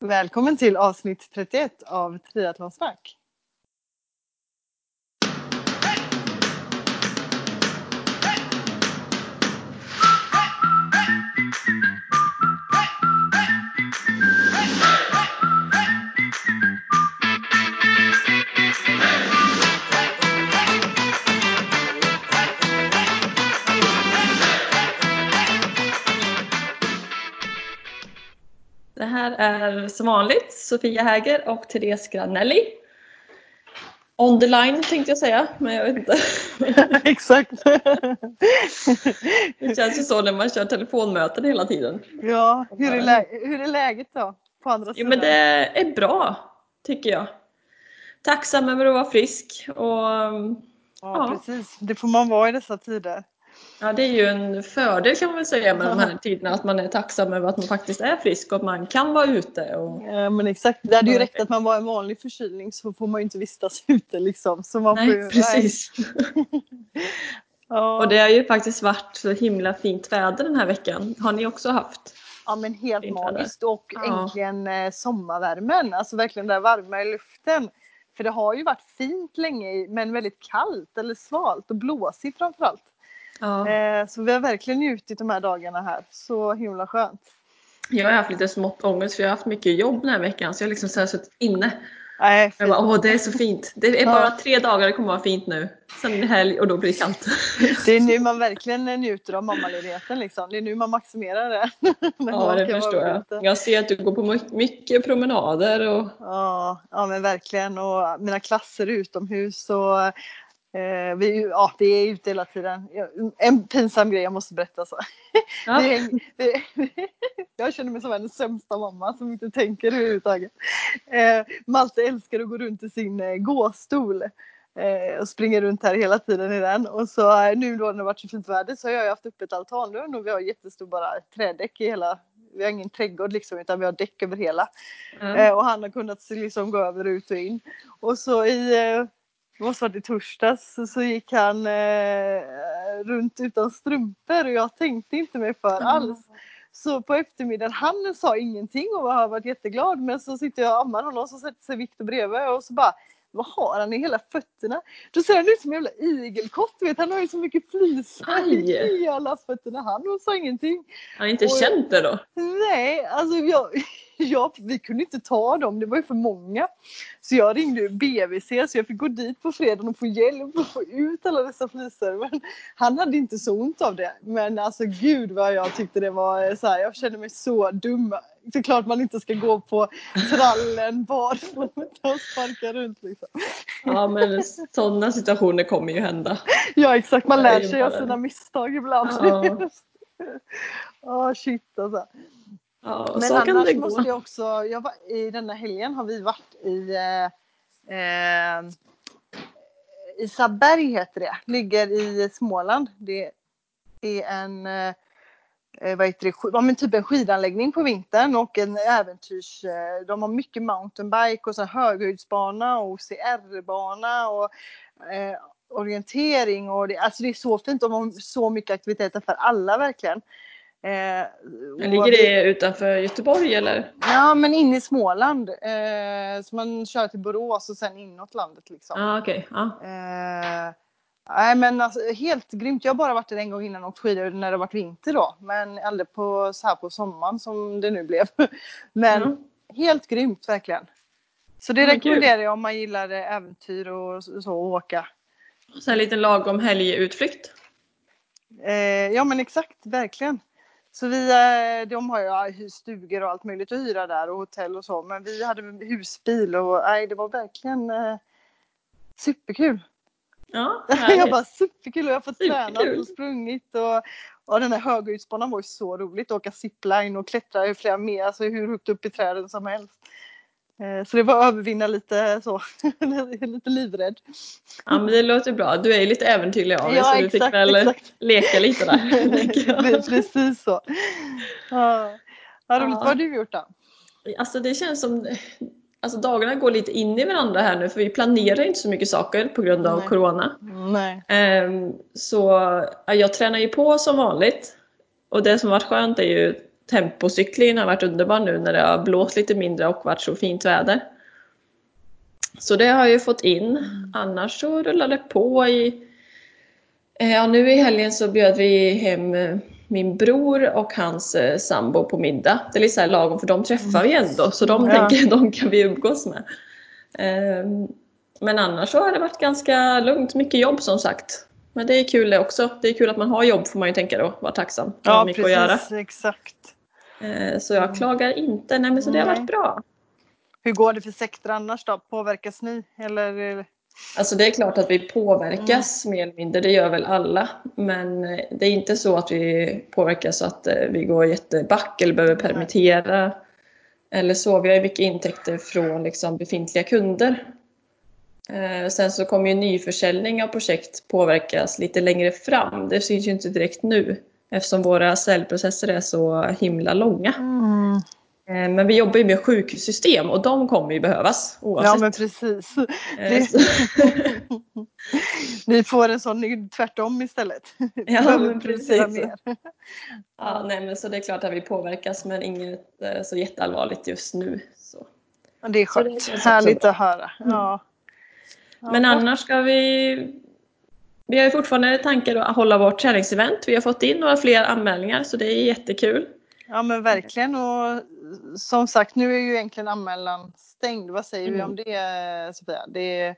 Välkommen till avsnitt 31 av Triathlonsnack. Här är som vanligt Sofia Häger och Therese Granelli. On the line tänkte jag säga, men jag vet inte. Exakt. Det känns ju så när man kör telefonmöten hela tiden. ja, hur är, lä- hur är läget då? På andra Jo sidan? men det är bra, tycker jag. Tacksam över att vara frisk och ja, ja. precis. Det får man vara i dessa tider. Ja, det är ju en fördel kan man säga med de här tiderna att man är tacksam över att man faktiskt är frisk och att man kan vara ute. Och... Ja, men exakt. Det hade ju räckt att man var en vanlig förkylning så får man ju inte vistas ute liksom. Så man får ju, Nej, precis. Och det har ju faktiskt varit så himla fint väder den här veckan. Har ni också haft? Ja men helt Fint väder. magiskt och Ja. äntligen eh, sommarvärmen, alltså verkligen där varma i luften. För det har ju varit fint länge men väldigt kallt eller svalt och blåsigt framförallt. Ja. Eh, så vi har verkligen njutit de här dagarna här, så himla skönt. Jag har haft lite smått ångest för jag har haft mycket jobb den här veckan så jag har liksom så här suttit inne. Nej, Jag bara, åh det är så fint. Det är Ja. bara tre dagar det kommer vara fint nu. Sen är det helg och då blir det kallt. det är nu man verkligen njuter av mammaledigheten liksom. Det är nu man maximerar det. Ja det förstår jag. ute. Jag ser att du går på my- mycket promenader och Ja, ja men verkligen. Och mina klasser utomhus och eh, vi, ja, vi är ute hela tiden. En pinsam grej jag måste berätta. Så. ja. Vi vi, jag känner mig som världens sämsta mamma som inte tänker överhuvudtaget. Eh, Malte älskar att gå runt i sin eh, gåstol. Eh, och springer runt här hela tiden i den. Och så eh, nu då när det varit så fint väder så har jag haft upp ett altanlugn och vi har jättestor bara trädäck i hela vi har ingen trädgård liksom utan vi har däck över hela. Ja. Eh, och han har kunnat liksom gå över ut och in. Och så i, eh, det måste varit i torsdags, så, så gick han eh, runt utan strumpor och jag tänkte inte mig för alls. Så på eftermiddagen, han sa ingenting och har varit jätteglad men så sitter jag och ammar honom så sätter sig Viktor bredvid och så bara vad har han i hela fötterna? Då ser han ut som en jävla igelkott, vet. han har ju så mycket flisar i alla fötterna. Han sa ingenting. Har ni inte Oj. känt det då? Nej, alltså jag, jag, vi kunde inte ta dem, det var ju för många. Så jag ringde BVC så jag fick gå dit på fredagen och få hjälp att få ut alla dessa flisor. Men han hade inte så ont av det. Men alltså gud vad jag tyckte det var så här, jag kände mig så dum. Såklart man inte ska gå på trallen barfota och sparka runt liksom. Ja men sådana situationer kommer ju hända. Ja exakt, man Det är lär sig av sina misstag ibland. Ja. Ja shit alltså. Ja, Men annars måste jag också, jag var, i denna helgen har vi varit i eh, eh, Isaberg heter det, ligger i Småland. Det är en, eh, eh, vad heter det, ja, men typ en skidanläggning på vintern och en äventyrs, eh, de har mycket mountainbike och så höghöjdsbana och OCR-bana och eh, orientering och det, alltså det är så fint, de har så mycket aktiviteter för alla verkligen. Eh, Ligger det utanför Göteborg eller? Ja, men inne i Småland. Eh, så man kör till Borås och sen inåt landet liksom. Ja okej. Ja. Eh, nej men alltså, helt grymt. Jag har bara varit där en gång innan och åkt skidor när det varit vinter då. Men aldrig på, så här på sommaren som det nu blev. Men Mm. helt grymt verkligen. Så det kul. rekommenderar jag om man gillar äventyr och så, så och åka. Så en liten lagom helgutflykt. Eh, ja men exakt, verkligen. Så vi, eh, de har ju stugor och allt möjligt att hyra där och hotell och så. Men vi hade husbil och nej, det var verkligen eh, superkul. Ja, jag bara superkul och jag har fått Superkul. tränat och sprungit och, och den här höghöjdsbanan var ju så roligt. Åka zipline och klättra i flera meter, alltså hur högt upp i träden som helst. Eh, Så det var att övervinna lite så, lite livrädd. Ja men det låter bra. Du är ju lite äventyrlig av Ja, så du fick exakt, väl exakt. leka lite där. Precis så. Ja. Vad roligt, Ja. vad har du gjort då? Alltså det känns som Alltså dagarna går lite in i varandra här nu för vi planerar inte så mycket saker på grund av Nej. Corona. Nej. Ehm, så ja, jag tränar ju på som vanligt. Och det som varit skönt är ju tempocyklingen har varit underbar nu när det har blåst lite mindre och varit så fint väder. Så det har jag ju fått in. Annars så rullar det på i... eh, Ja, nu i helgen så bjöd vi hem eh, min bror och hans eh, sambo på middag. Det är lite så här lagom för de träffar vi ändå så de Ja. tänker de kan vi umgås med. Ehm, Men annars så har det varit ganska lugnt, mycket jobb som sagt. Men det är kul det också. Det är kul att man har jobb får man ju tänka då, vara tacksam. Ja, mycket att göra. precis. Exakt. Eh, Så jag klagar inte. Nej men så det har varit bra. Hur går det för sektor annars då? Påverkas ni? Eller? Alltså det är klart att vi påverkas mer eller mindre, det gör väl alla. Men eh, det är inte så att vi påverkas så att eh, vi går jätteback eller behöver permittera. Eller så. Vi har ju mycket intäkter från liksom befintliga kunder. Eh, Sen så kommer ju nyförsäljning av projekt påverkas lite längre fram. Det syns ju inte direkt nu eftersom våra säljprocesser är så himla långa. Mm. Eh, Men vi jobbar ju med sjukhussystem och de kommer ju behövas oavsett. Ja men precis. Eh, det- Ni får en sån tvärtom istället. Ja, men precis. Ja, nej, men så det är klart att vi påverkas men inget eh, så jätteallvarligt just nu. Så. Det är det skönt. också Härligt att höra. Ja. Ja, Men annars ska vi... Vi har fortfarande tankar att hålla vårt träningsevent. Vi har fått in några fler anmälningar så det är jättekul. Ja men verkligen och som sagt nu är ju egentligen anmälan stängd. Vad säger vi Mm. om det Sofia? Det.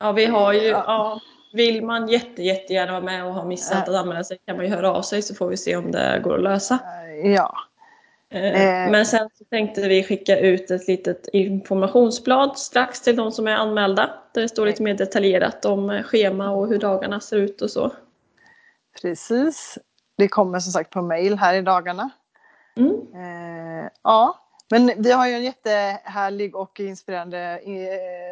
Ja, vi har ju... Ja. Ja, vill man jätte, jättegärna vara med och har missat att anmäla sig kan man ju höra av sig så får vi se om det går att lösa. Ja. Eh, Eh. Men sen så tänkte vi skicka ut ett litet informationsblad strax till de som är anmälda. Där det står lite mer detaljerat om eh, schema och hur dagarna ser ut och så. Precis. Det kommer som sagt på mail här i dagarna. Mm. Ja, men vi har ju en jättehärlig och inspirerande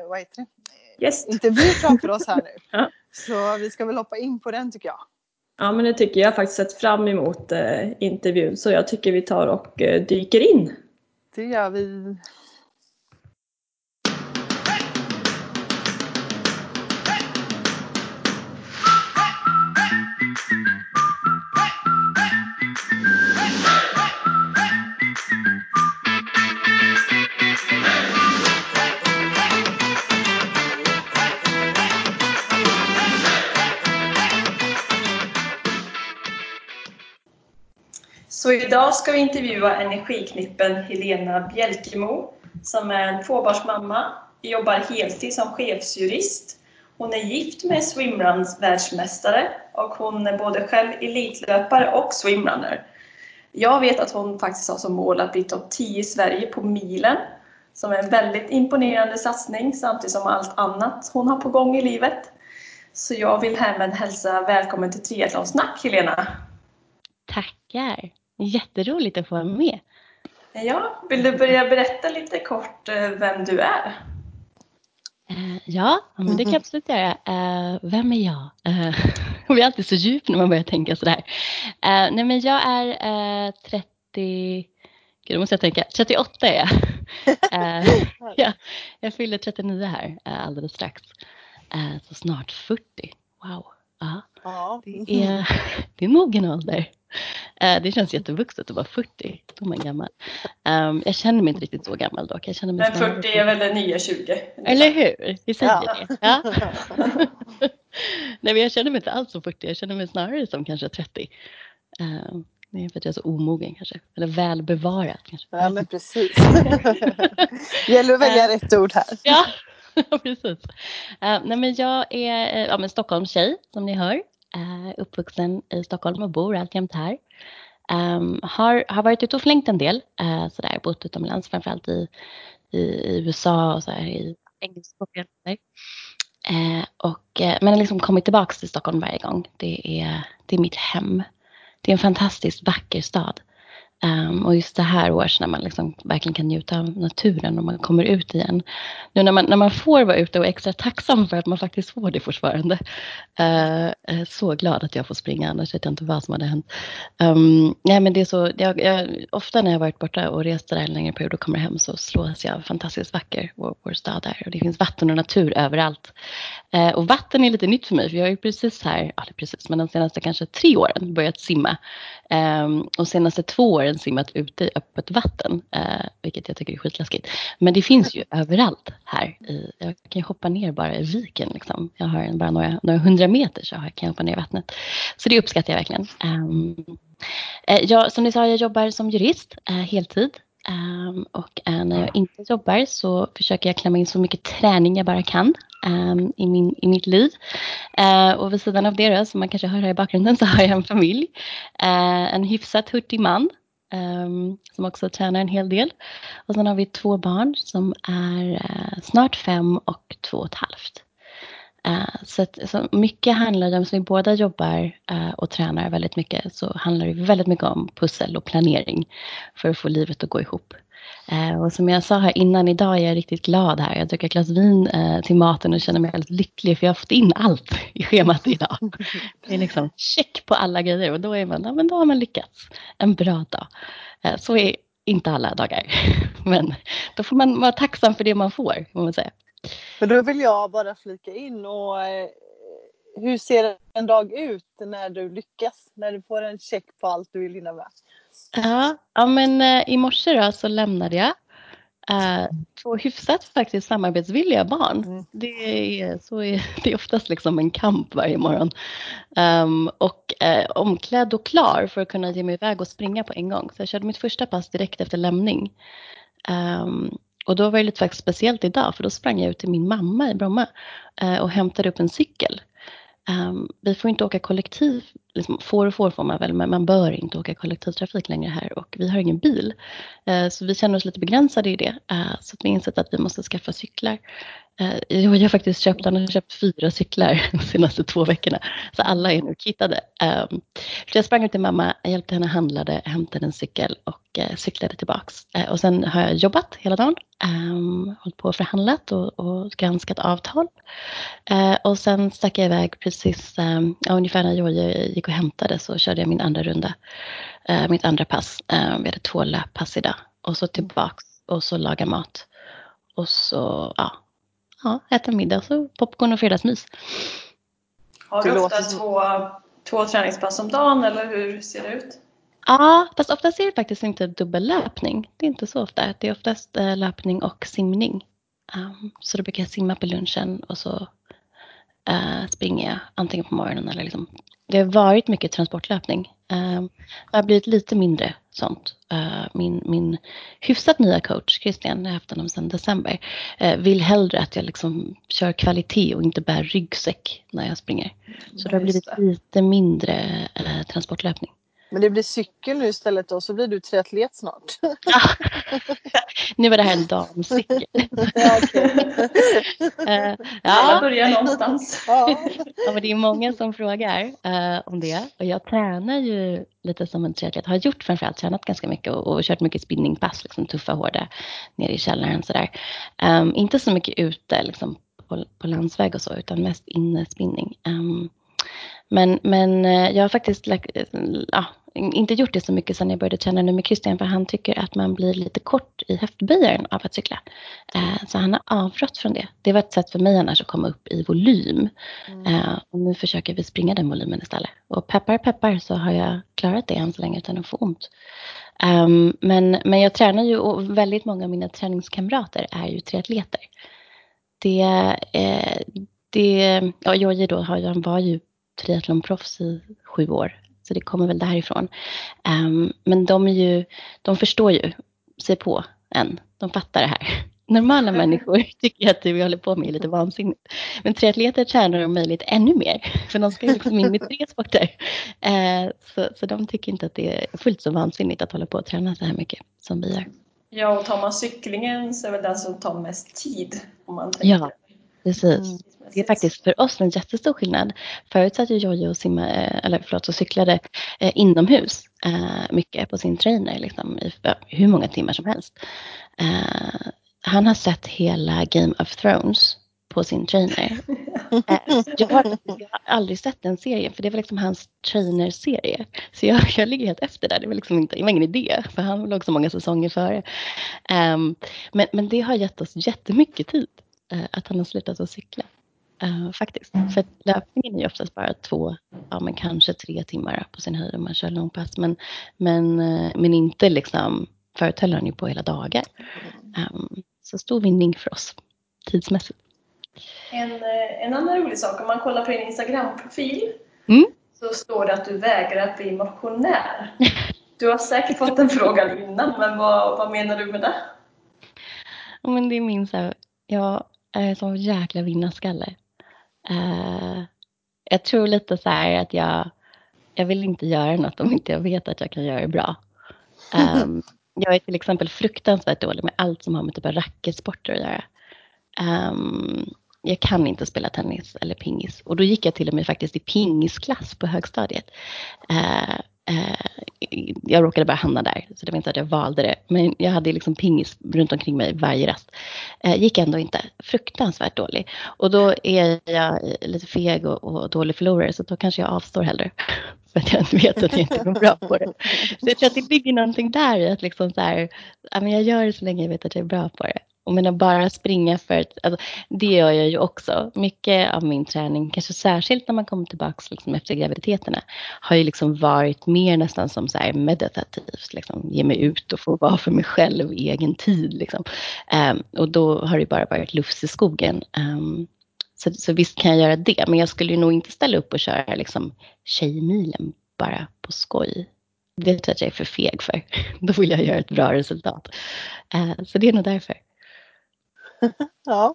vad heter det? Yes. intervju framför oss här nu. Ja. Så vi ska väl hoppa in på den tycker jag. Ja men det tycker jag. Jag har faktiskt sett fram emot eh, intervjun så jag tycker vi tar och eh, dyker in. Det gör vi. Så idag ska vi intervjua energiknippen Helena Bjälkemo som är en tvåbarnsmamma, jobbar heltid som chefsjurist. Hon är gift med swimruns världsmästare och hon är både själv elitlöpare och swimrunner. Jag vet att hon faktiskt har som mål att bli topp 10 i Sverige på milen som är en väldigt imponerande satsning samtidigt som allt annat hon har på gång i livet. Så jag vill härmed hälsa välkommen till Triathlonsnack Helena! Tackar! Jätteroligt att få vara med. Ja, vill du börja berätta lite kort eh, vem du är? Eh, ja, men det kan jag absolut göra. Eh, vem är jag? Man blir alltid så djup när man börjar tänka sådär. Nej, men jag är eh, 30... Gud, då måste jag tänka. 38 är jag. Ja, jag fyller 39 här alldeles strax. Så snart 40. Wow. Ja. Ja. Det är, det är mogen ålder. Eh, Det känns jättevuxet att vara 40. Då är man gammal. Ehm, Jag känner mig inte riktigt så gammal dock. Jag känner mig Men snarare 40 som- är väl det nya 20? Eller hur? Vi säger Ja. det. Ja. Nej, men jag känner mig inte alls som 40. Jag känner mig snarare som kanske 30. Ehm, Det är för att jag är så omogen kanske. Eller välbevarad kanske. Ja men precis. Gäller att välja rätt ord här. Ja, precis. Uh, nej, men jag är uh, ja, men som ni hör. Uh, uppvuxen i Stockholm och bor alltjämt här. Um, har, har varit ute och flängt en del. Uh, sådär, bott utomlands framförallt i, i, i USA och sådär, i engelskspråkiga länder. Uh, och, uh, men har liksom kommit tillbaka till Stockholm varje gång. Det är, det är mitt hem. Det är en fantastiskt vacker stad. Um, och just det här året när man liksom verkligen kan njuta av naturen och man kommer ut igen. Nu när man, när man får vara ute och är extra tacksam för att man faktiskt får det fortfarande. Uh, så glad att jag får springa, annars vet jag inte vad som hade hänt. Um, nej, men det är så, jag, jag, ofta när jag varit borta och rest där en längre period och kommer hem så slås jag av fantastiskt vacker, vår, vår stad är. Och det finns vatten och natur överallt. Uh, och vatten är lite nytt för mig, för jag har ju precis här, ja precis, men de senaste kanske tre åren börjat simma. Um, och senaste två åren än simmat ute i öppet vatten, eh, vilket jag tycker är skitläskigt. Men det finns ju överallt här. I, jag kan hoppa ner bara i viken. Liksom. Jag har bara några, några hundra meter så jag kan hoppa ner i vattnet. Så det uppskattar jag verkligen. Um, jag, som ni sa, jag jobbar som jurist eh, heltid. Um, och uh, när jag inte jobbar så försöker jag klämma in så mycket träning jag bara kan um, i, min, i mitt liv. Uh, och vid sidan av det då, som man kanske hör här i bakgrunden, så har jag en familj. Uh, en hyfsat hurtig man Ehm, som också tränar en hel del. Och sen har vi två barn som är uh, snart fem och två och ett halvt. Uh, så, att, så mycket handlar om, som vi båda jobbar uh, och tränar väldigt mycket, så handlar det väldigt mycket om pussel och planering för att få livet att gå ihop. Uh, och som jag sa här innan, idag är jag riktigt glad här. Jag dricker ett glas vin till maten och känner mig väldigt lycklig för jag har fått in allt i schemat idag. Det är liksom check på alla grejer och då är man, ja, men då har man lyckats. En bra dag. så är inte alla dagar. Men då får man vara tacksam för det man får, må man säga. Men då vill jag bara flika in och eh, hur ser en dag ut när du lyckas? När du får en check på allt du vill hinna med? Ja, ja men eh, i morse då så lämnade jag eh, två hyfsat faktiskt samarbetsvilliga barn. Mm. Det, är, så är, det är oftast liksom en kamp varje morgon. Um, och eh, omklädd och klar för att kunna ge mig iväg och springa på en gång. Så jag körde mitt första pass direkt efter lämning. Um, och då var det lite faktiskt speciellt idag för då sprang jag ut till min mamma i Bromma eh, och hämtade upp en cykel. Um, vi får inte åka kollektiv, liksom, får och får får man väl, men man bör inte åka kollektivtrafik längre här och vi har ingen bil. Eh, så vi känner oss lite begränsade i det. Uh, så vi har insett att vi måste skaffa cyklar. Uh, jag har faktiskt köpt, han har köpt fyra cyklar de senaste två veckorna. Så alla är nu kittade. Ehm, så jag sprang ut till mamma, hjälpte henne handlade, hämtade en cykel och cyklade tillbaks. och sen har jag jobbat hela dagen ehm, hållit på och förhandlat och, och granskat avtal. Och sen stack jag iväg precis ehm, ja, ungefär när Jojje gick och hämtade så körde jag min andra runda. Uh, mitt andra pass. Uh, vi hade två löppass idag. Och så tillbaks och så laga mat. Och så ja, ja, äta middag och så popcorn och fredagsmys. Har du ofta två, två träningspass om dagen eller hur ser det ut? Ja, fast oftast är det faktiskt inte dubbellöpning. Det är inte så ofta. Det är oftast eh, löpning och simning. Um, så då brukar jag simma på lunchen och så uh, springer jag antingen på morgonen eller liksom. Det har varit mycket transportlöpning. Um, det har blivit lite mindre sånt. Uh, min, min hyfsat nya coach, Christian, jag har haft honom sedan december, uh, vill hellre att jag liksom kör kvalitet och inte bär ryggsäck när jag springer. Så det har blivit lite mindre transportlöpning. Men det blir cykel nu istället då, så blir du triatlet snart. Ja. nu var det här en damcykel. ja, okay. uh, ja. börjar någonstans. ja. ja, men det är många som frågar uh, om det. Och jag tränar ju lite som en triatlet. Har gjort framförallt tränat ganska mycket och, och kört mycket spinningpass, liksom tuffa, hårda, nere i källaren sådär. Um, inte så mycket ute liksom, på, på landsväg och så, utan mest innespinning. Um, men, men eh, jag har faktiskt ja, inte gjort det så mycket sedan jag började träna nu med Christian för han tycker att man blir lite kort i höftböjaren av att cykla. Eh, så han har avrått från det. Det var ett sätt för mig annars att komma upp i volym. Mm. Eh, och nu försöker vi springa den volymen istället. Och peppar peppar så har jag klarat det än så länge utan att få ont. Um, men, men jag tränar ju och väldigt många av mina träningskamrater är ju triatleter. Det, det ja, Jojje då har, var ju triathlonproffs i sju år så det kommer väl därifrån. Um, men de, är ju, de förstår ju sig på en. De fattar det här. Normala människor tycker att det vi håller på med är lite vansinnigt. Men triatleter tränar om möjligt ännu mer. För de ska liksom in i tre sporter. Uh, så, så de tycker inte att det är fullt så vansinnigt att hålla på och träna så här mycket som vi gör. Ja, och tar man cyklingen så är väl den som tar mest tid. Om man tänker. Ja, precis. Mm. Det är faktiskt för oss en jättestor skillnad. Förut satt ju Jojje och simma, eh, eller förlåt, och cyklade eh, inomhus eh, mycket på sin trainer liksom, i hur många timmar som helst. Eh, han har sett hela Game of Thrones på sin trainer. Jag, har, jag, har, aldrig sett den serien för det var liksom hans trainerserie. Så jag, jag ligger helt efter där. Det var liksom inte, det var ingen idé för han låg så många säsonger före. Um, men, men det har gett oss jättemycket tid att han har slutat att cykla. Uh, faktiskt. För löpningen är ju oftast bara två, ja men kanske tre timmar på sin höjd om man kör långpass. Men, men, uh, men inte liksom, förut höll han ju på hela dagar. Um, så stor vinning för oss tidsmässigt. En, eh, en annan rolig sak, om man kollar på din Instagram-profil mm. så står det att du vägrar att bli motionär. Du har säkert fått den frågan innan, men vad, vad menar du med det? Men det är min så här, jag är så jäkla vinnarskalle. Uh, jag tror lite så här att jag, jag vill inte göra något om inte jag vet att jag kan göra det bra. Um, jag är till exempel fruktansvärt dålig med allt som har med typ racketsporter att göra. Um, jag kan inte spela tennis eller pingis. Och då gick jag till och med faktiskt i pingisklass på högstadiet. Uh, eh, jag råkade bara hamna där, så det var inte att jag valde det. Men jag hade liksom pingis runt omkring mig varje rast. Eh, gick ändå inte. Fruktansvärt dålig. Och då är jag lite feg och, och dålig förlorare, så då kanske jag avstår hellre. För att jag vet att jag inte är bra på det. Så jag tror att det ligger någonting där i att liksom så här, jag gör det så länge jag vet att jag är bra på det. Och menar, bara springa för att, alltså, det gör jag ju också. Mycket av min träning, kanske särskilt när man kommer tillbaka liksom efter graviditeterna, har ju liksom varit mer nästan som så här meditativt. Liksom, ge mig ut och få vara för mig själv i egen tid. Liksom. Um, och då har det bara varit lufs i skogen. Um, så, så visst kan jag göra det, men jag skulle ju nog inte ställa upp och köra liksom, Tjejmilen bara på skoj. Det tror jag att jag är för feg för. Då vill jag göra ett bra resultat. Uh, så det är nog därför. ja.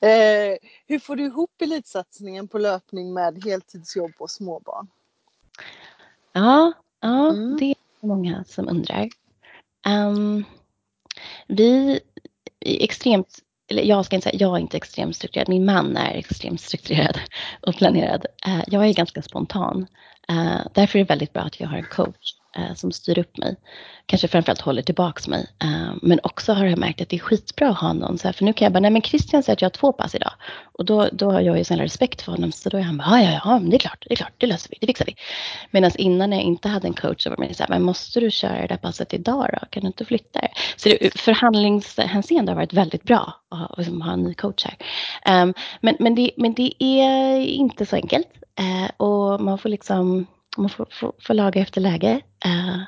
Eh, hur får du ihop elitsatsningen på löpning med heltidsjobb och småbarn? Ja, ja mm. det är många som undrar. Um, vi är extremt, eller jag ska inte säga, jag är inte extremt strukturerad, min man är extremt strukturerad och planerad. Uh, jag är ganska spontan. Uh, därför är det väldigt bra att jag har en coach eh, som styr upp mig kanske framförallt håller tillbaks mig. Eh, men också har jag märkt att det är skitbra att ha någon så här, för nu kan jag bara, nej men Christian säger att jag har två pass idag. Och då, då har jag ju sån respekt för honom, så då är han bara, ja ja ja, det är klart, det är klart, det löser vi, det fixar vi. Medan innan jag inte hade en coach så var det så här, men måste du köra det där passet idag då? Kan du inte flytta det? Så det, förhandlingshänseende har varit väldigt bra att liksom, ha en ny coach här. Eh, men, men, det, men det är inte så enkelt. Eh, och man får liksom man får, får, får laga efter läge. Uh,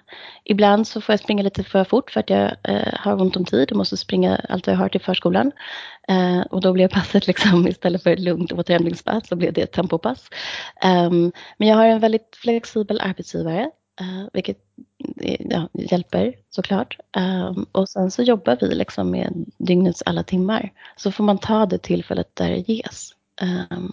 ibland så får jag springa lite för fort för att jag uh, har ont om tid och måste springa allt vad jag har till förskolan. Uh, och då blir passet liksom istället för ett lugnt återhämtningspass så blir det ett tempopass. Um, men jag har en väldigt flexibel arbetsgivare vilket ja, hjälper såklart. Um, och sen så jobbar vi liksom med dygnets alla timmar. Så får man ta det tillfället där det ges. Um,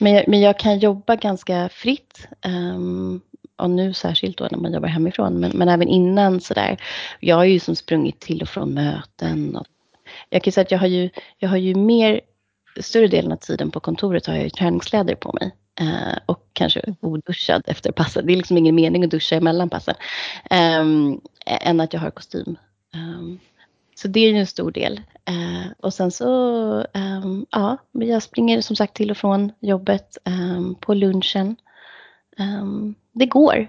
men, jag, men jag kan jobba ganska fritt. Um, och nu särskilt då när man jobbar hemifrån. Men, men även innan sådär. Jag har ju som sprungit till och från möten. Och jag kan säga att jag har ju, jag har ju mer, större delen av tiden på kontoret har jag ju träningskläder på mig. Uh, och kanske oduschad efter passet. Det är liksom ingen mening att duscha emellan passen. Um, än att jag har kostym. Um, så det är ju en stor del. Uh, och sen så, um, ja, jag springer som sagt till och från jobbet um, på lunchen. Um, det går.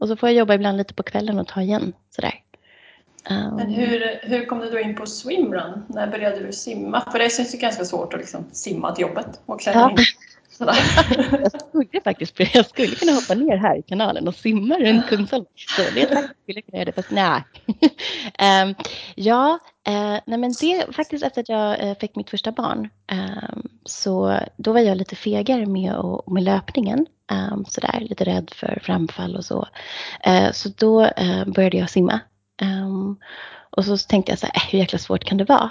och så får jag jobba ibland lite på kvällen och ta igen sådär. Men hur, hur kom du då in på swimrun? När började du simma? För det känns ju ganska svårt att liksom simma till jobbet och klämma ja. in. jag skulle faktiskt jag skulle kunna hoppa ner här i kanalen och simma runt Kungsholm. Så det skulle kunna göra det, fast nej. um, ja, uh, nej men det faktiskt efter att jag uh, fick mitt första barn. Um, så då var jag lite fegare med, och, med löpningen. Um, sådär, lite rädd för framfall och så. Uh, så då började jag simma. och så tänkte jag så här, hur jäkla svårt kan det vara?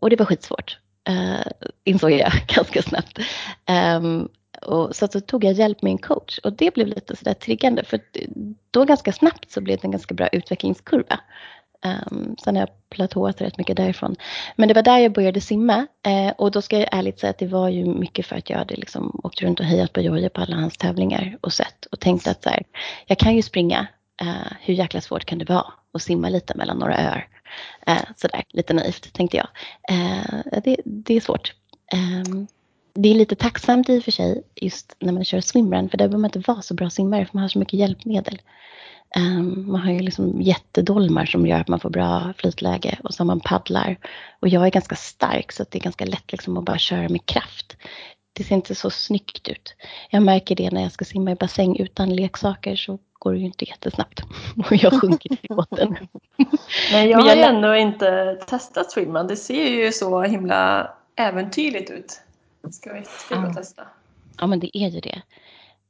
och det var skitsvårt eh, insåg jag ganska snabbt. Um, och så, så tog jag hjälp med en coach och det blev lite sådär triggande för då ganska snabbt så blev det en ganska bra utvecklingskurva. Um, sen har jag platåat rätt mycket därifrån. Men det var där jag började simma eh, och då ska jag ärligt säga att det var ju mycket för att jag hade liksom åkt runt och hejat på Jojje på alla hans tävlingar och sett och tänkt att så här, jag kan ju springa, uh, hur jäkla svårt kan det vara att simma lite mellan några öar? Eh, sådär, lite naivt tänkte jag. Eh, det, det, är svårt. Eh, det är lite tacksamt i och för sig just när man kör swimrun för där behöver man inte vara så bra simmare för man har så mycket hjälpmedel. Um, man har ju liksom jättedolmar som gör att man får bra flytläge och så har man paddlar. Och jag är ganska stark så det är ganska lätt liksom att bara köra med kraft. Det ser inte så snyggt ut. Jag märker det när jag ska simma i bassäng utan leksaker så går det ju inte jättesnabbt. Och jag sjunker till botten. Nej, jag har ju ändå inte testat swimrun. Det ser ju så himla äventyrligt ut. Det ska vara jättekul ja. att testa. Ja, men det är ju det.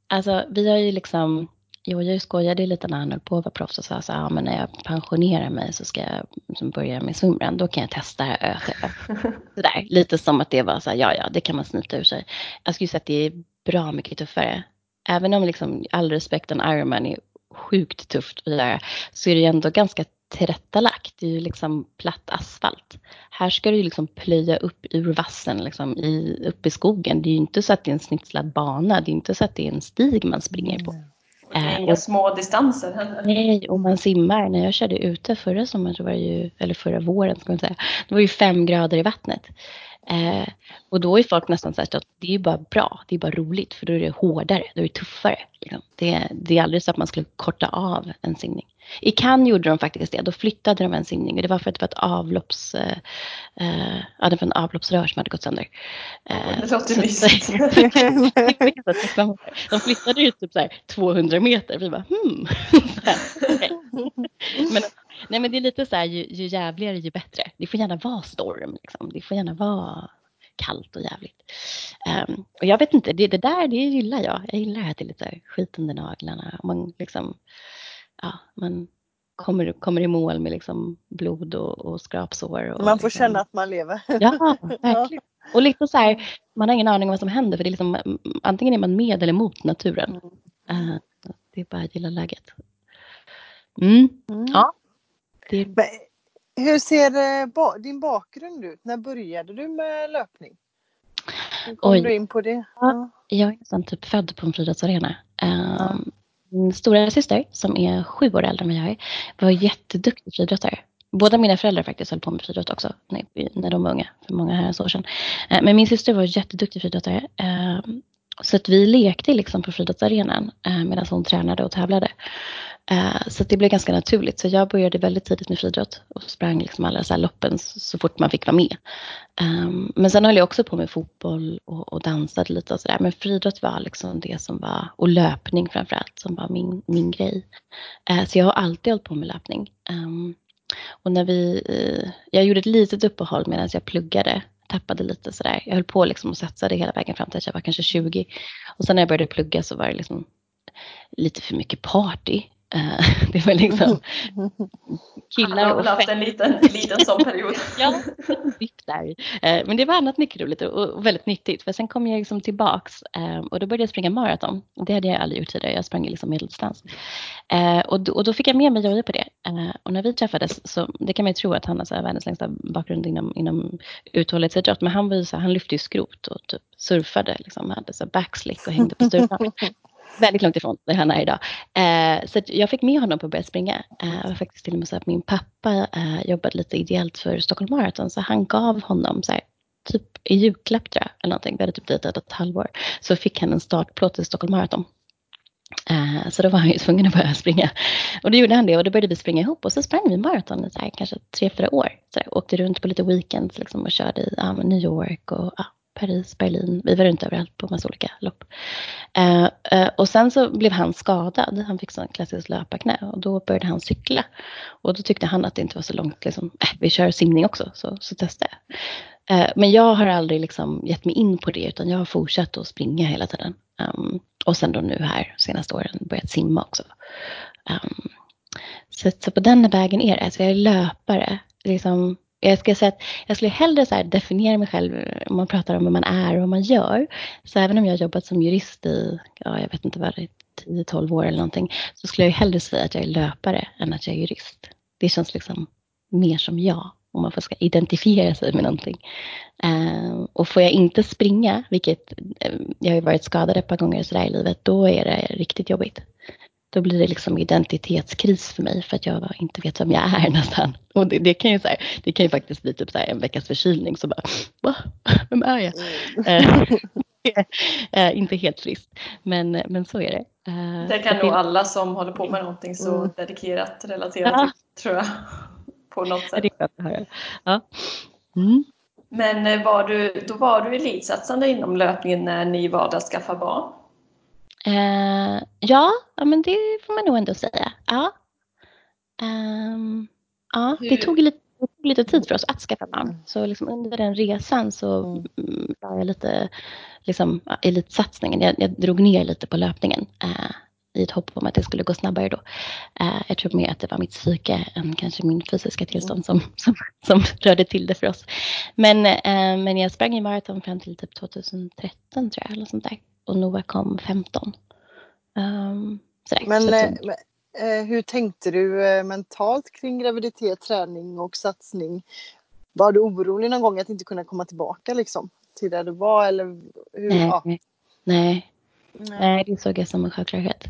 Alltså, vi har ju liksom Jo, jag skojade lite när han höll på att vara proffs och sa så här, men när jag pensionerar mig så ska jag liksom börja med swimrun, då kan jag testa Sådär, lite som att det var så här, ja, ja, det kan man smita ur sig. Jag skulle säga att det är bra mycket tuffare. Även om liksom all respekt en Ironman är sjukt tufft att göra, så är det ju ändå ganska tillrättalagt. Det är ju liksom platt asfalt. Här ska du ju liksom plöja upp ur vassen liksom i, upp i skogen. Det är ju inte så att det är en snitslad bana. Det är inte så att det är en stig man springer på. Mm. Det är inga små distanser heller. Nej, och man simmar. När jag körde ute förra sommaren, så var det ju, eller förra våren ska man säga, det var ju fem grader i vattnet. Eh, och då är folk nästan så här att det är bara bra, det är bara roligt för då är det hårdare, då är det tuffare. Liksom. Det, det, är aldrig så att man skulle korta av en simning. I Cannes gjorde de faktiskt det, då flyttade de en simning och det var för att det var ett avlopps, eh, eh ja, det var en avloppsrör som hade gått sönder. Eh, det låter mysigt. de flyttade ju typ så här 200 meter, vi bara hmm. men, nej men det är lite så här, ju, ju jävligare ju bättre. Det får gärna vara storm, liksom. det får gärna vara kallt och jävligt. Um, och jag vet inte, det, det där det gillar jag. Jag gillar att det är lite skit under naglarna. Man, liksom, ja, man kommer, kommer i mål med liksom blod och, och skrapsår. Och man får liksom, känna att man lever. Ja, verkligen. Och liksom så här, man har ingen aning om vad som händer för det är liksom, antingen är man med eller mot naturen. Mm. Uh, det är bara att gilla läget. Mm. Mm. Ja. Det... Hur ser eh, din bakgrund ut? När började du med löpning? Hur kom Oj. du in på det? Ja. Jag är nästan typ född på en friidrottsarena. Um, min stora syster som är sju år äldre än vad jag är var jätteduktig friidrottare. Båda mina föräldrar faktiskt höll på med friidrott också när, de var unga, för många herrans år sedan. Eh, men min syster var jätteduktig friidrottare. Eh, så att vi lekte liksom på friidrottsarenan eh, medan hon tränade och tävlade. Eh, så det blev ganska naturligt. Så jag började väldigt tidigt med friidrott och sprang liksom alla så loppen så fort man fick vara med. Ehm, men sen höll jag också på med fotboll och, och dansade lite och sådär. Men friidrott var liksom det som var, och löpning framförallt, som var min, min grej. Eh, så jag har alltid hållit på med löpning. Ehm, och när vi, eh, jag gjorde ett litet uppehåll medan jag pluggade tappade lite sådär. Jag höll på liksom och satsade hela vägen fram till att jag var kanske 20. Och sen när jag började plugga så var det liksom lite för mycket party. Eh, det var liksom killar och... Jag har haft en liten, liten sån period. ja, där. Eh, men det var annat mycket roligt och väldigt nyttigt. För sen kom jag liksom tillbaks eh, och då började jag springa maraton. Det hade jag aldrig gjort tidigare. Jag sprang liksom medeldistans. Och då, och då fick jag med mig Jojje på det. Och när vi träffades så det kan man ju tro att han har så världens längsta bakgrund inom, inom uthållighetsidrott. Men han, var så, han lyfte ju skrot och typ surfade. Liksom, hade så backslick och hängde på stupan väldigt långt ifrån där han är idag. Eh, så jag fick med honom på att börja springa. Eh, och faktiskt till och med så att min pappa eh, jobbade lite ideellt för Stockholm Marathon så han gav honom så här, typ i julklapp tror jag, eller någonting. Vi hade typ dejtat ett halvår. Så fick han en startplåt till Stockholm Marathon. Eh, så då var han ju tvungen att börja springa. Och då gjorde han det och då började vi springa ihop och så sprang vi maraton i så här, kanske tre, fyra år. Så där, åkte runt på lite weekends liksom, och körde i ja, New York och ja, Paris, Berlin. Vi var runt överallt på massa olika lopp. Uh, uh, och sen så blev han skadad. Han fick sån klassisk löparknä och då började han cykla. Och då tyckte han att det inte var så långt. Liksom, äh, vi kör simning också, så, så testade jag. Uh, men jag har aldrig liksom gett mig in på det utan jag har fortsatt att springa hela tiden. Um, och sen då nu här senaste åren börjat simma också. Um, så, så, på den vägen är det. Så jag är löpare. Liksom, jag ska säga att jag skulle hellre så definiera mig själv om man pratar om vad man är och vad man gör. Så även om jag har jobbat som jurist i, ja, jag vet inte vad det är, 10-12 år eller någonting, så skulle jag hellre säga att jag är löpare än att jag är jurist. Det känns liksom mer som jag, om man får ska identifiera sig med någonting. Uh, och får jag inte springa, vilket uh, jag har varit skadad ett par gånger sådär i livet, då är det riktigt jobbigt då blir det liksom identitetskris för mig för att jag inte vet vem jag är nästan. Och det, det kan, ju så här, det kan ju faktiskt bli typ så en veckas förkylning så bara, va? Vem är jag? Mm. Eh, är inte helt friskt. Men, men så är det. Det kan nog alla som håller på med någonting så mm. dedikerat relatera ja. till, tror jag. På något sätt. Det är ja. Mm. Men var du, då var du elitsatsande inom löpningen när ni valde att skaffa barn? Uh, ja, men det får man nog ändå säga. Ja. Um, ja, det tog lite, det tog lite tid för oss att skaffa barn. Mm. Så liksom under den resan så mm. mm. var jag lite liksom, elitsatsningen. Jag, jag drog ner lite på löpningen uh, i ett hopp om att det skulle gå snabbare då. Uh, jag tror mer att det var mitt psyke än kanske min fysiska tillstånd som, som, som rörde till det för oss. Men, men jag sprang i maraton fram till typ 2013 tror jag, eller sånt där. Och Noah kom 15. Um, ehm, sådär. Men, så att, Eh, hur tänkte du eh, mentalt kring graviditet, träning och satsning? Var du orolig någon gång att inte kunna komma tillbaka liksom, till där du var? Eller hur? Nej, ja. nej. nej. nej. det såg jag som en självklarhet.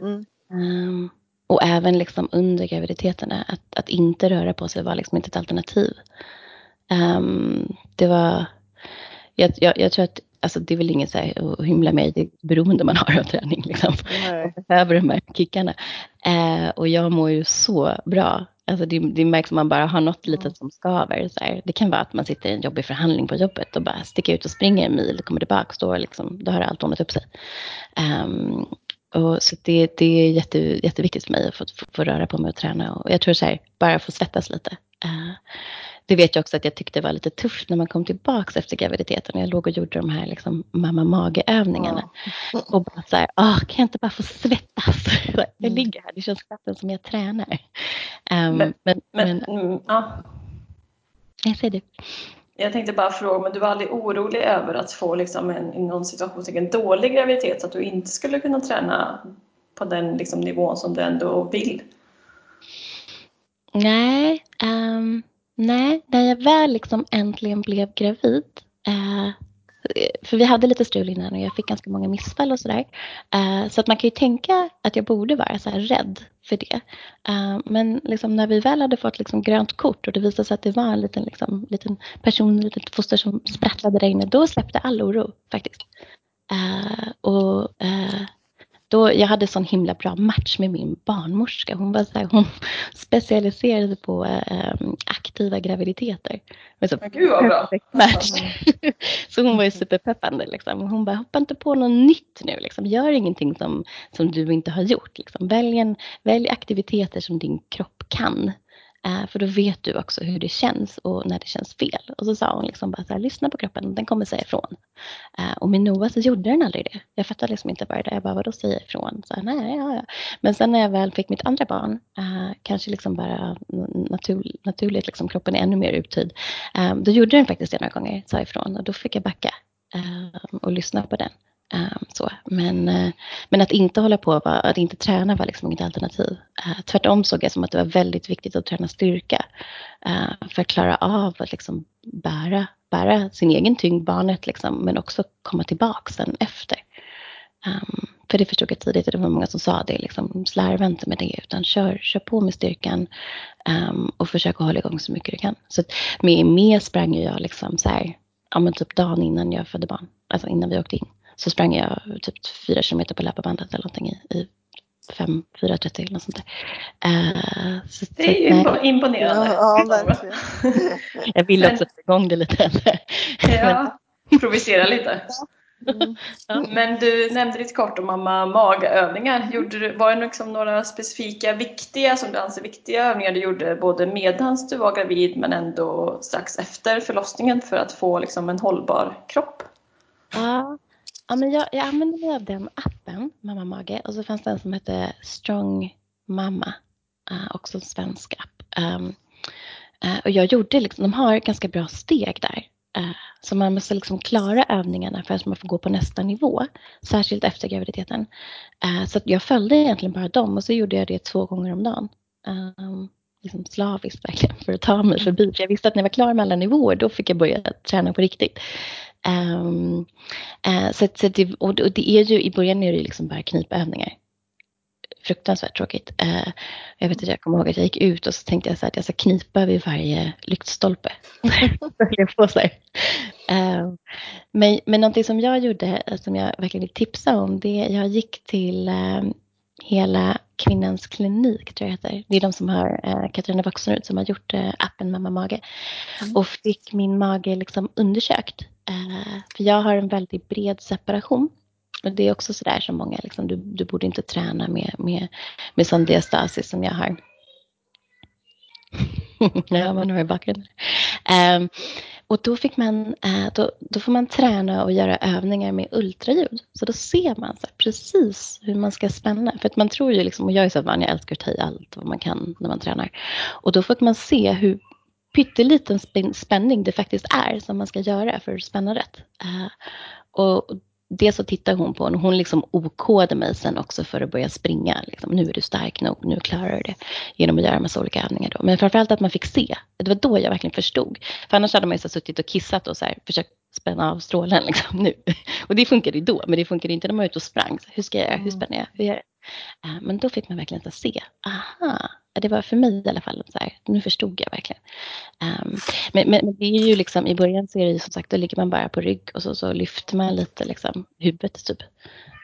Mm. Um, och även liksom under graviditeterna, att, att inte röra på sig var liksom inte ett alternativ. Um, det var, jag, jag, jag, tror att alltså det är väl inget så här att hymla med det beroende man har av träning. Liksom. Behöver de här kickarna. Eh, och jag mår ju så bra. Alltså det, det märks om man bara har något litet som skaver. Så här. Det kan vara att man sitter i en jobbig förhandling på jobbet och bara sticker ut och springer en mil, kommer tillbaka, står liksom, då har allt ordnat upp sig. Um, och så det, det är jätte, jätteviktigt för mig att få, få, få, röra på mig och träna. Och jag tror så här, bara få svettas lite. Uh, det vet jag också att jag tyckte var lite tufft när man kom tillbaka efter graviditeten. Jag låg och gjorde de här liksom, mamma mage-övningarna. Ja. Och bara så här, kan jag inte bara få svettas? Jag mm. ligger här, det känns knappt som jag tränar. Um, men, men, men, men mm, ja. Jag säger det. Jag tänkte bara fråga, men du var aldrig orolig över att få liksom en, i någon situation en dålig graviditet så att du inte skulle kunna träna på den liksom, nivån som du ändå vill? Nej, um, Nej, när jag väl liksom äntligen blev gravid eh, för vi hade lite strul innan och jag fick ganska många missfall och sådär. Eh, så att man kan ju tänka att jag borde vara så här rädd för det. Eh, men liksom när vi väl hade fått liksom grönt kort och det visade sig att det var en liten, liksom, liten person, ett litet foster som sprattlade där inne, då släppte all oro faktiskt. Eh, och eh, då, jag hade sån himla bra match med min barnmorska. Hon, var så här, hon specialiserade på äh, aktiva graviditeter. Så, Gud vad bra! Match. så hon var ju superpeppande. Liksom. Hon bara, hoppa inte på något nytt nu. Liksom. Gör ingenting som, som du inte har gjort. Liksom. Välj, en, välj aktiviteter som din kropp kan. Eh, för då vet du också hur det känns och när det känns fel. Och så sa hon liksom bara så här, lyssna på kroppen, den kommer säga ifrån. Eh, och med Noah så gjorde den aldrig det. Jag fattade liksom inte vad det är, jag bara vadå säga ifrån? Så här, nej, ja, ja. Men sen när jag väl fick mitt andra barn, eh, kanske liksom bara natur, naturligt, liksom, kroppen är ännu mer uttöjd. då gjorde den faktiskt det några gånger, sa ifrån och då fick jag backa och lyssna på den. Um, så. Men, uh, men att inte hålla på, att inte träna var liksom inget alternativ. Uh, tvärtom såg jag som att det var väldigt viktigt att träna styrka uh, för att klara av att liksom bära, bära sin egen tyngd, barnet, liksom, men också komma tillbaka sen efter. Um, för det förstod jag tidigt och det var många som sa det, liksom, slarva inte med det utan kör, kör på med styrkan um, och försök att hålla igång så mycket du kan. Så att med, med sprang jag liksom så här, ja, men typ dagen innan jag födde barn, alltså innan vi åkte in så sprang jag typ fyra kilometer på löparbandet eller någonting i, i 5, 4.30 eller något sånt där. Uh, så, det är ju imponerande. Ja, verkligen. jag ville också få igång det lite. ja, provocera lite. Mm. Ja. Men du nämnde lite kort om mamma magövningar. Gjorde du, var det liksom några specifika viktiga, som du anser viktiga övningar du gjorde både medans du var gravid men ändå strax efter förlossningen för att få liksom en hållbar kropp? Ja, Ja, men jag, jag använde mig av den appen, Mamma Mage, och så fanns det en som hette Strong Mamma, uh, också en svensk app. Um, uh, och jag gjorde liksom, de har ganska bra steg där. Uh, så man måste liksom klara övningarna för att man får gå på nästa nivå, särskilt efter graviditeten. Så jag följde egentligen bara dem och så gjorde jag det två gånger om dagen. Um, liksom slaviskt verkligen för att ta mig förbi. För jag visste att när jag var klar med alla nivåer då fick jag börja träna på riktigt. Um, uh, så, så det, och, det är ju, i början är det liksom bara knipövningar. fruktansvärt tråkigt. Eh, jag vet att jag kommer ihåg att jag gick ut och så tänkte jag så att jag ska knipa vid varje lyktstolpe. på så eh, men, men någonting som jag gjorde, som jag verkligen vill tipsa om, det är jag gick till eh, hela Kvinnans klinik, tror jag heter. Det är de som har, eh, Katarina Voxnerud som har gjort eh, appen Mamma Mage. Mm. Och fick min mage liksom undersökt. Eh, för jag har en väldigt bred separation. Och det är också sådär som många, liksom, du, du borde inte träna med, med, med sån diastasis som jag har. ja, man hör i bakgrunden. Um, och då, fick man, uh, då, då får man träna och göra övningar med ultraljud. Så då ser man så precis hur man ska spänna. För att man tror ju liksom, och jag är så van, jag älskar att ta i allt vad man kan när man tränar. Och då får man se hur pytteliten spänning det faktiskt är som man ska göra för att spänna rätt. Uh, och det så tittar hon på och hon liksom okode mig sen också för att börja springa. Liksom, nu är du stark nog, nu klarar du det. Genom att göra en massa olika övningar då. Men framförallt att man fick se. Det var då jag verkligen förstod. För annars hade man ju så suttit och kissat och så här, försökt spänna av strålen liksom, nu. Och det funkade ju då, men det funkade inte när man var ute och sprang. Så hur ska jag göra? Hur spänner jag? Hur gör jag? Eh, men då fick man verkligen se, aha, det var för mig i alla fall, så här, nu förstod jag verkligen. Um, men, men, det är ju liksom, i början så är det ju som sagt, då ligger man bara på rygg och så, så lyfter man lite liksom huvudet typ.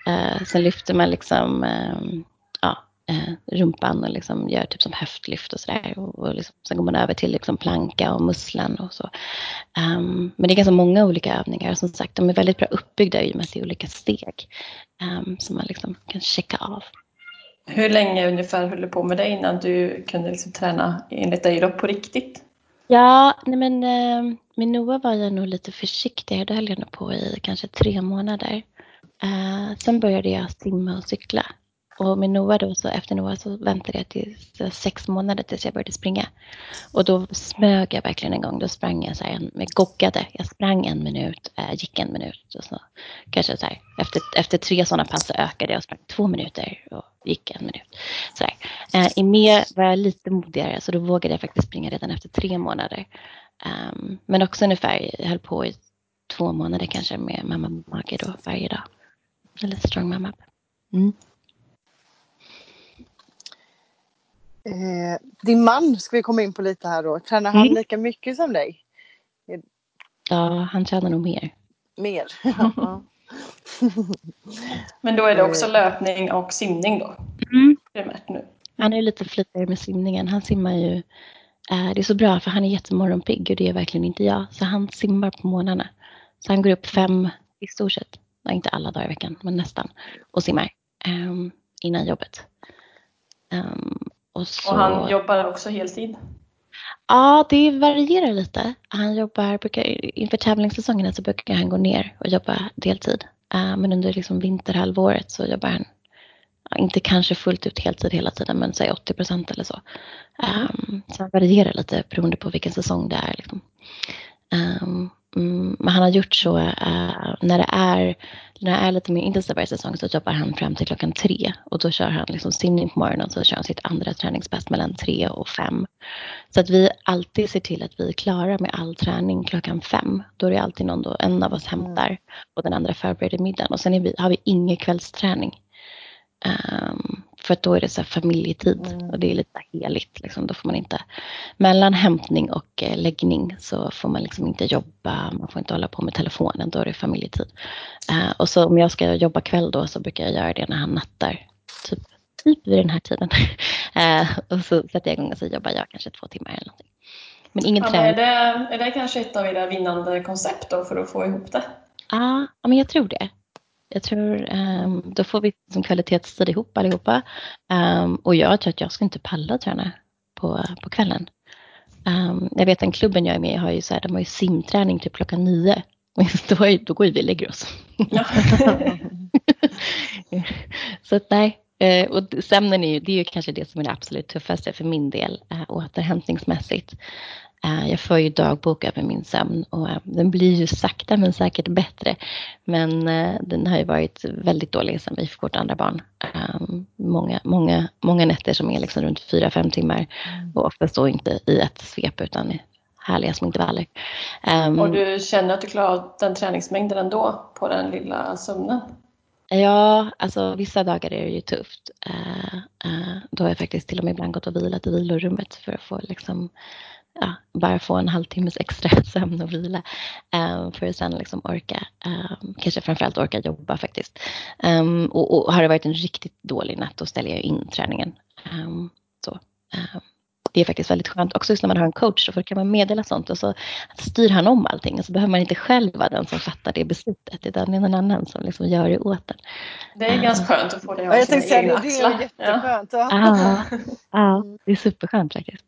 Uh, sen lyfter man liksom, um, ja, uh, rumpan och liksom gör typ som höftlyft och sådär. Och, och liksom, sen går man över till liksom planka och musslan och så. Um, men det är ganska många olika övningar och som sagt, de är väldigt bra uppbyggda i och med att det är olika steg som man liksom kan checka av. Hur länge ungefär höll du på med det innan du kunde liksom träna enligt dig då på riktigt? Ja, nej men eh, med Noah var jag nog lite försiktigare. Då höll jag nog på i kanske tre månader. Eh, sen började jag simma och cykla. Och med Noah då, så efter Noah så väntade jag till sex månader tills jag började springa. Och då smög jag verkligen en gång. Då sprang jag så här, jag goggade. Jag sprang en minut, äh, gick en minut. Och så, kanske så här, efter, efter tre sådana pass så ökade jag och sprang två minuter och gick en minut. Så här. Äh, I mer var jag lite modigare så då vågade jag faktiskt springa redan efter tre månader. Um, men också ungefär, jag höll på i två månader kanske med mamma mage då varje dag. Eller strong mamma. Mm. Eh, din man ska vi komma in på lite här då. Tränar han mm. lika mycket som dig? Ja, han tränar nog mer. Mer? Men då är det också löpning och simning då? Mm. Primärt nu. Han är lite flitigare med simningen. Han simmar ju, eh, det är så bra för han är jättemorgonpigg och det är verkligen inte jag. Så han simmar på morgnarna. Så han går upp fem i stort sett, inte alla dagar i veckan, men nästan, och simmar um, innan jobbet. Um, och, så... och han jobbar också heltid? Ja, det varierar lite. Han jobbar, brukar, inför tävlingssäsongerna så brukar han gå ner och jobba deltid. Uh, men under liksom vinterhalvåret så jobbar han, inte kanske fullt ut heltid hela tiden, men säg 80 procent eller så. Um, så han varierar lite beroende på vilken säsong det är. Liksom. Um, Mm, men han har gjort så uh, när det är när det är lite mer intensivare säsong så jobbar han fram till klockan tre och då kör han liksom simning på morgonen och så kör han sitt andra träningspass mellan tre och fem. Så att vi alltid ser till att vi är klara med all träning klockan fem. Då är det alltid någon då, en av oss hämtar och den andra förbereder middagen och sen vi, har vi ingen kvällsträning. Um, för då är det så familjetid mm. och det är lite heligt. Liksom. Då får man inte, mellan hämtning och eh, läggning så får man liksom inte jobba, man får inte hålla på med telefonen, då är det familjetid. Uh, och så om jag ska jobba kväll då så brukar jag göra det när han nattar, typ, typ vid den här tiden. uh, och så sätter jag igång och så jobbar jag kanske två timmar eller någonting. Men ingen ja, träning. Är det, är det kanske ett av era vinnande koncept då för att få ihop det? Ja, men jag tror det. Jag tror um, då får vi som kvalitetstid ihop allihopa. Um, och jag tror att jag ska inte palla träna på, på kvällen. Um, jag vet den klubben jag är med i har ju så här, de har ju simträning typ klockan nio. Då, är, då går vi och lägger oss. Ja. så att nej, uh, och sömnen är ju, det är ju kanske det som är det absolut tuffaste för min del uh, återhämtningsmässigt. Eh, jag för ju dagbok över min sömn och eh, den blir ju sakta men säkert bättre. Men eh, den har ju varit väldigt dålig sedan vi fick vårt andra barn. Ehm, många, många, många nätter som är liksom runt 4-5 timmar mm. och oftast då inte i ett svep utan härliga små intervaller. Um, och du känner att du klarar den träningsmängden ändå på den lilla sömnen? Ja, alltså vissa dagar är det ju tufft. Uh, uh, då har jag faktiskt till och med ibland gått och vilat i vilorummet för att få liksom, ja, bara få en halvtimmes extra sömn och vila. Um, för att sen liksom orka, um, kanske framförallt orka jobba faktiskt. Um, och, och, har det varit en riktigt dålig natt då ställer jag in träningen. så det är faktiskt väldigt skönt också just när man har en coach så kan man meddela sånt och så styr han om allting och så behöver man inte själv vara den som fattar det beslutet utan det är någon annan som liksom gör det åt en. Det är ganska skönt att få det av ja, sina egna axlar. Det är jätteskönt. Ja. Ja. ja, det är superskönt faktiskt.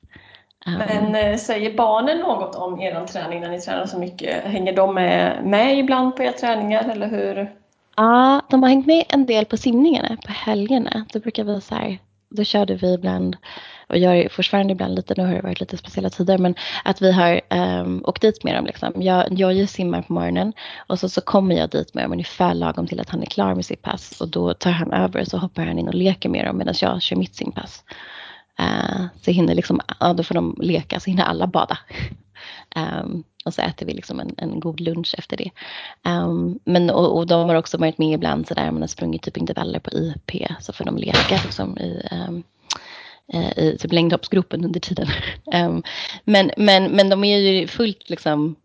Men äh, säger barnen något om er träning när ni tränar så mycket? Hänger de med, med ibland på era träningar eller hur? Ja, de har hängt med en del på simningarna på helgerna. Då brukar vi så här, då körde vi ibland och gör fortfarande ibland lite, nu har det varit lite speciella tider, men att vi har um, åkt dit med dem. Liksom. Jag, jag simmar på morgonen och så, så kommer jag dit med dem ungefär lagom till att han är klar med sitt pass och då tar han över och så hoppar han in och leker med dem medan jag kör mitt simpass. Uh, så hinner liksom, ja, då får de leka, så hinner alla bada. Um, och så äter vi liksom en, en god lunch efter det. Um, men, och, och, de har också varit med ibland sådär, man har sprungit typ intervaller på IP så får de leka liksom i um, Eh, i typ längdhoppsgruppen under tiden. men, men, men de är ju fullt liksom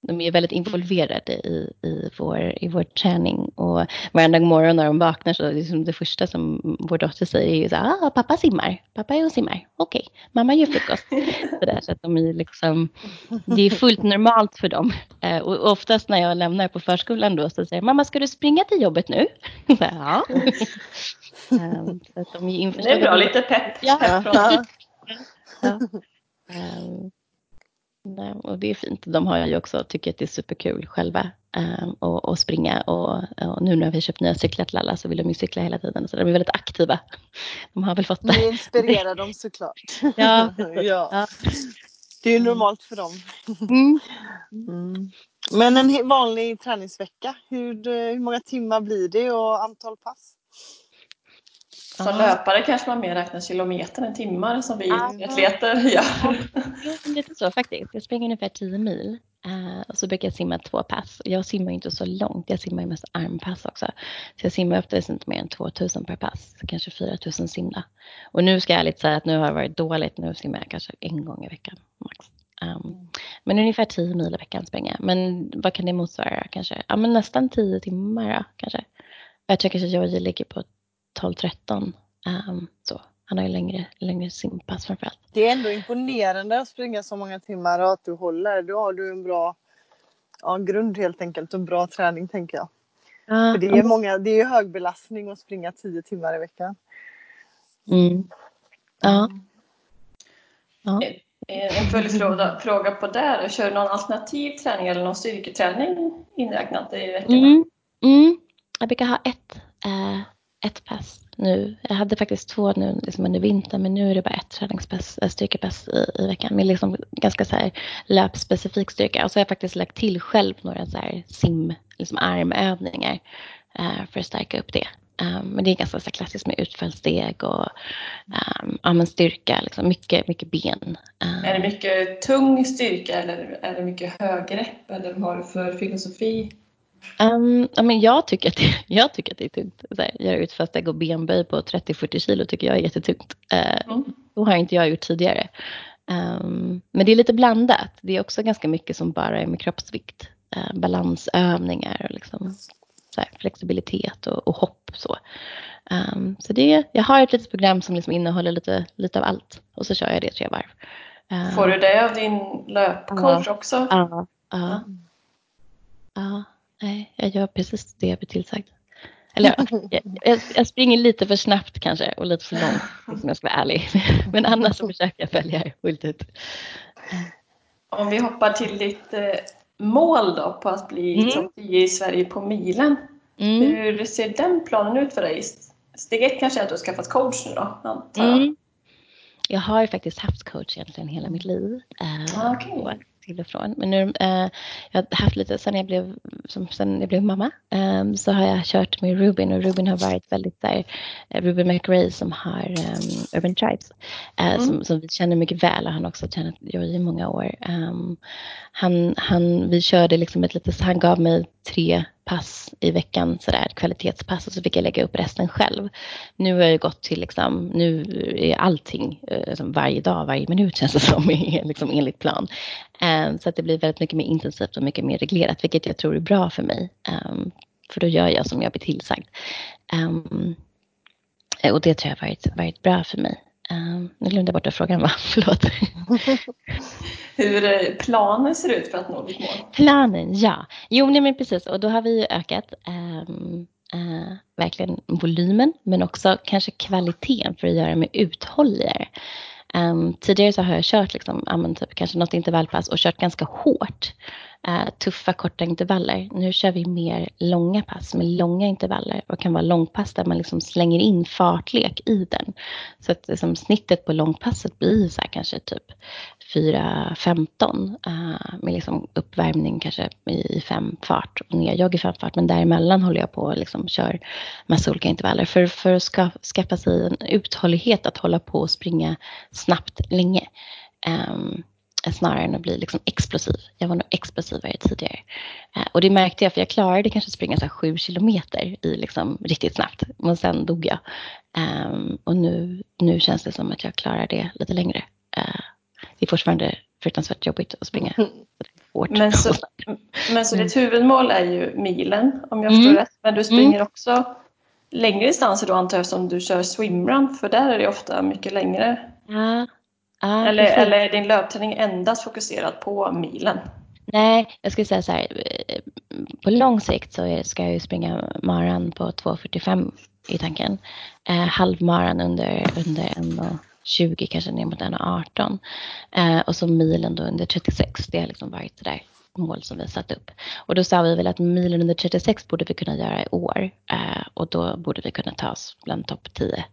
de är väldigt involverade i, i, vår, i vår träning och varenda morgon när de vaknar så är liksom det första som vår dotter säger är ju så här, ah, pappa simmar, pappa är och simmar, okej, okay. mamma gör frukost. så, där, så att de är liksom, det är fullt normalt för dem. Eh, och oftast när jag lämnar på förskolan då så säger mamma ska du springa till jobbet nu? ja um, så att de är det är bra, lite pepp. Ja. ja. ja. Um, och det är fint. De har ju också, tycker att det är superkul själva um, och, och springa och, och, nu när vi har köpt nya cyklar till alla så vill de ju cykla hela tiden så de är väldigt aktiva. De har väl fått det. Ni inspirerar dem såklart. Ja. ja. ja. Det är ju normalt för dem. Mm. Mm. Men en vanlig träningsvecka, hur, hur många timmar blir det och antal pass? Som ja. löpare kanske man mer räknar kilometer än timmar som vi atleter gör. Ja, lite så faktiskt. Jag springer ungefär 10 mil uh, och så brukar jag simma två pass. Jag simmar inte så långt, jag simmar mest armpass också. Så jag simmar oftast inte mer än 2000 per pass, kanske 4000 simma. Och nu ska jag ärligt säga att nu har det varit dåligt, nu simmar jag kanske en gång i veckan max. Um, men ungefär 10 mil i veckan springer jag. Men vad kan det motsvara kanske? Ja men nästan 10 timmar då, kanske. Jag tror kanske att jag ligger på 12-13. Um, så. Han har ju längre, längre simpass framförallt. Det är ändå imponerande att springa så många timmar och att du håller. Då har du en bra ja, grund helt enkelt och bra träning tänker jag. Ja, För det är, många, det är hög belastning att springa 10 timmar i veckan. Mm. Ja. ja. En följdfråga på det. Kör du någon alternativ träning eller någon styrketräning inräknat i veckan? Mm. Mm. Jag brukar ha ett äh, ett pass nu. Jag hade faktiskt två nu liksom under vintern men nu är det bara ett träningspass, styrkepass i, i veckan med liksom ganska så här löpspecifik styrka. Och så har jag faktiskt lagt till själv några så här sim, liksom armövningar uh, för att stärka upp det. Um, men det är ganska så klassiskt med utfallssteg och um, ja, men styrka, liksom mycket, mycket ben. Um, är det mycket tung styrka eller är det mycket högrepp? eller vad har du för filosofi? Um, ja, men jag, tycker att det, jag tycker att det är tungt. Så här, göra utfallssteg och benböj på 30-40 kilo tycker jag är jättetungt. Uh, mm. Det har inte jag gjort tidigare. Um, men det är lite blandat. Det är också ganska mycket som bara är med kroppsvikt. Uh, balansövningar och liksom, så här, flexibilitet och, och, hopp. Så, um, så det, jag har ett litet program som liksom innehåller lite, lite av allt och så kör jag det tre varv. Uh, Får du det av din löpcoach också? Ja. Ja. Nej, jag gör precis det jag blir tillsagd. Eller jag, jag, jag, springer lite för snabbt kanske och lite för långt om jag ska vara ärlig. Men annars så försöker jag följa fullt ut. Om vi hoppar till ditt eh, mål då på att bli mm. topp 10 i Sverige på milen. Mm. Hur ser den planen ut för dig? Steg ett kanske är att du har skaffat coach nu då, antar jag? Mm. Jag har faktiskt haft coach egentligen hela mitt liv. Uh, okay till och från. Men nu, eh, jag har haft lite, sen jag blev, som, sen jag blev mamma, eh, så har jag kört med Rubin och Rubin har varit väldigt där, eh, Rubin McRae som har um, Urban Tribes, eh, mm. som, som vi känner mycket väl och han har också tränat Joy i många år. Um, han, han, vi körde liksom ett litet, han gav mig tre pass i veckan, sådär, kvalitetspass och så fick jag lägga upp resten själv. Nu har jag gått till, liksom, nu är allting eh, liksom varje dag, varje minut känns det som, liksom, enligt plan. Um, så att det blir väldigt mycket mer intensivt och mycket mer reglerat, vilket jag tror är bra för mig. Um, för då gör jag som jag blir tillsagd. Um, och det tror jag har varit, varit bra för mig. Um, nu glömde jag bort att frågan var, förlåt. Hur eh, planen ser ut för att nå ditt mål? Planen, ja. Jo, nej, men precis. Och då har vi ökat um, uh, verkligen volymen, men också kanske kvaliteten för att göra mig uthålligare. Um, tidigare så har jag kört liksom, ja, typ, kanske något intervallpass och kört ganska hårt Uh, tuffa korta intervaller. Nu kör vi mer långa pass med långa intervaller och kan vara långpass där man liksom slänger in fartlek i den. Så att liksom, snittet på långpasset blir så här, kanske typ 4.15 eh, med liksom uppvärmning kanske i fem fart och nerjogg i fem fart. Men däremellan håller jag på och liksom kör massa olika intervaller för, för att ska, skaffa sig en uthållighet att hålla på och springa snabbt länge. Um, snarare än att bli liksom explosiv. Jag var nog explosivare tidigare. Eh, och det märkte jag för jag klarade kanske springa så sju kilometer i liksom riktigt snabbt. Men sen dog jag. Um, och nu, nu känns det som att jag klarar det lite längre. Eh, det är fortfarande fruktansvärt jobbigt att springa mm. hårt. Men så, men så ditt huvudmål är ju milen om jag förstår mm. rätt. Men du springer mm. också längre distanser då antar jag som du kör swimrun för där är det ofta mycket längre. Ja, Ah, eller, eller är din löpträning endast fokuserad på milen? Nej, jag skulle säga så här. Eh, på lång sikt så ska jag ju springa maran på 2.45 i tanken. Eh, halvmaran under, under 20 kanske ner mot 1.18. Eh, och så milen då under 36. Det har liksom varit det där mål som vi satt upp. Och då sa vi väl att milen under 36 borde vi kunna göra i år. Eh, och då borde vi kunna ta oss bland topp 10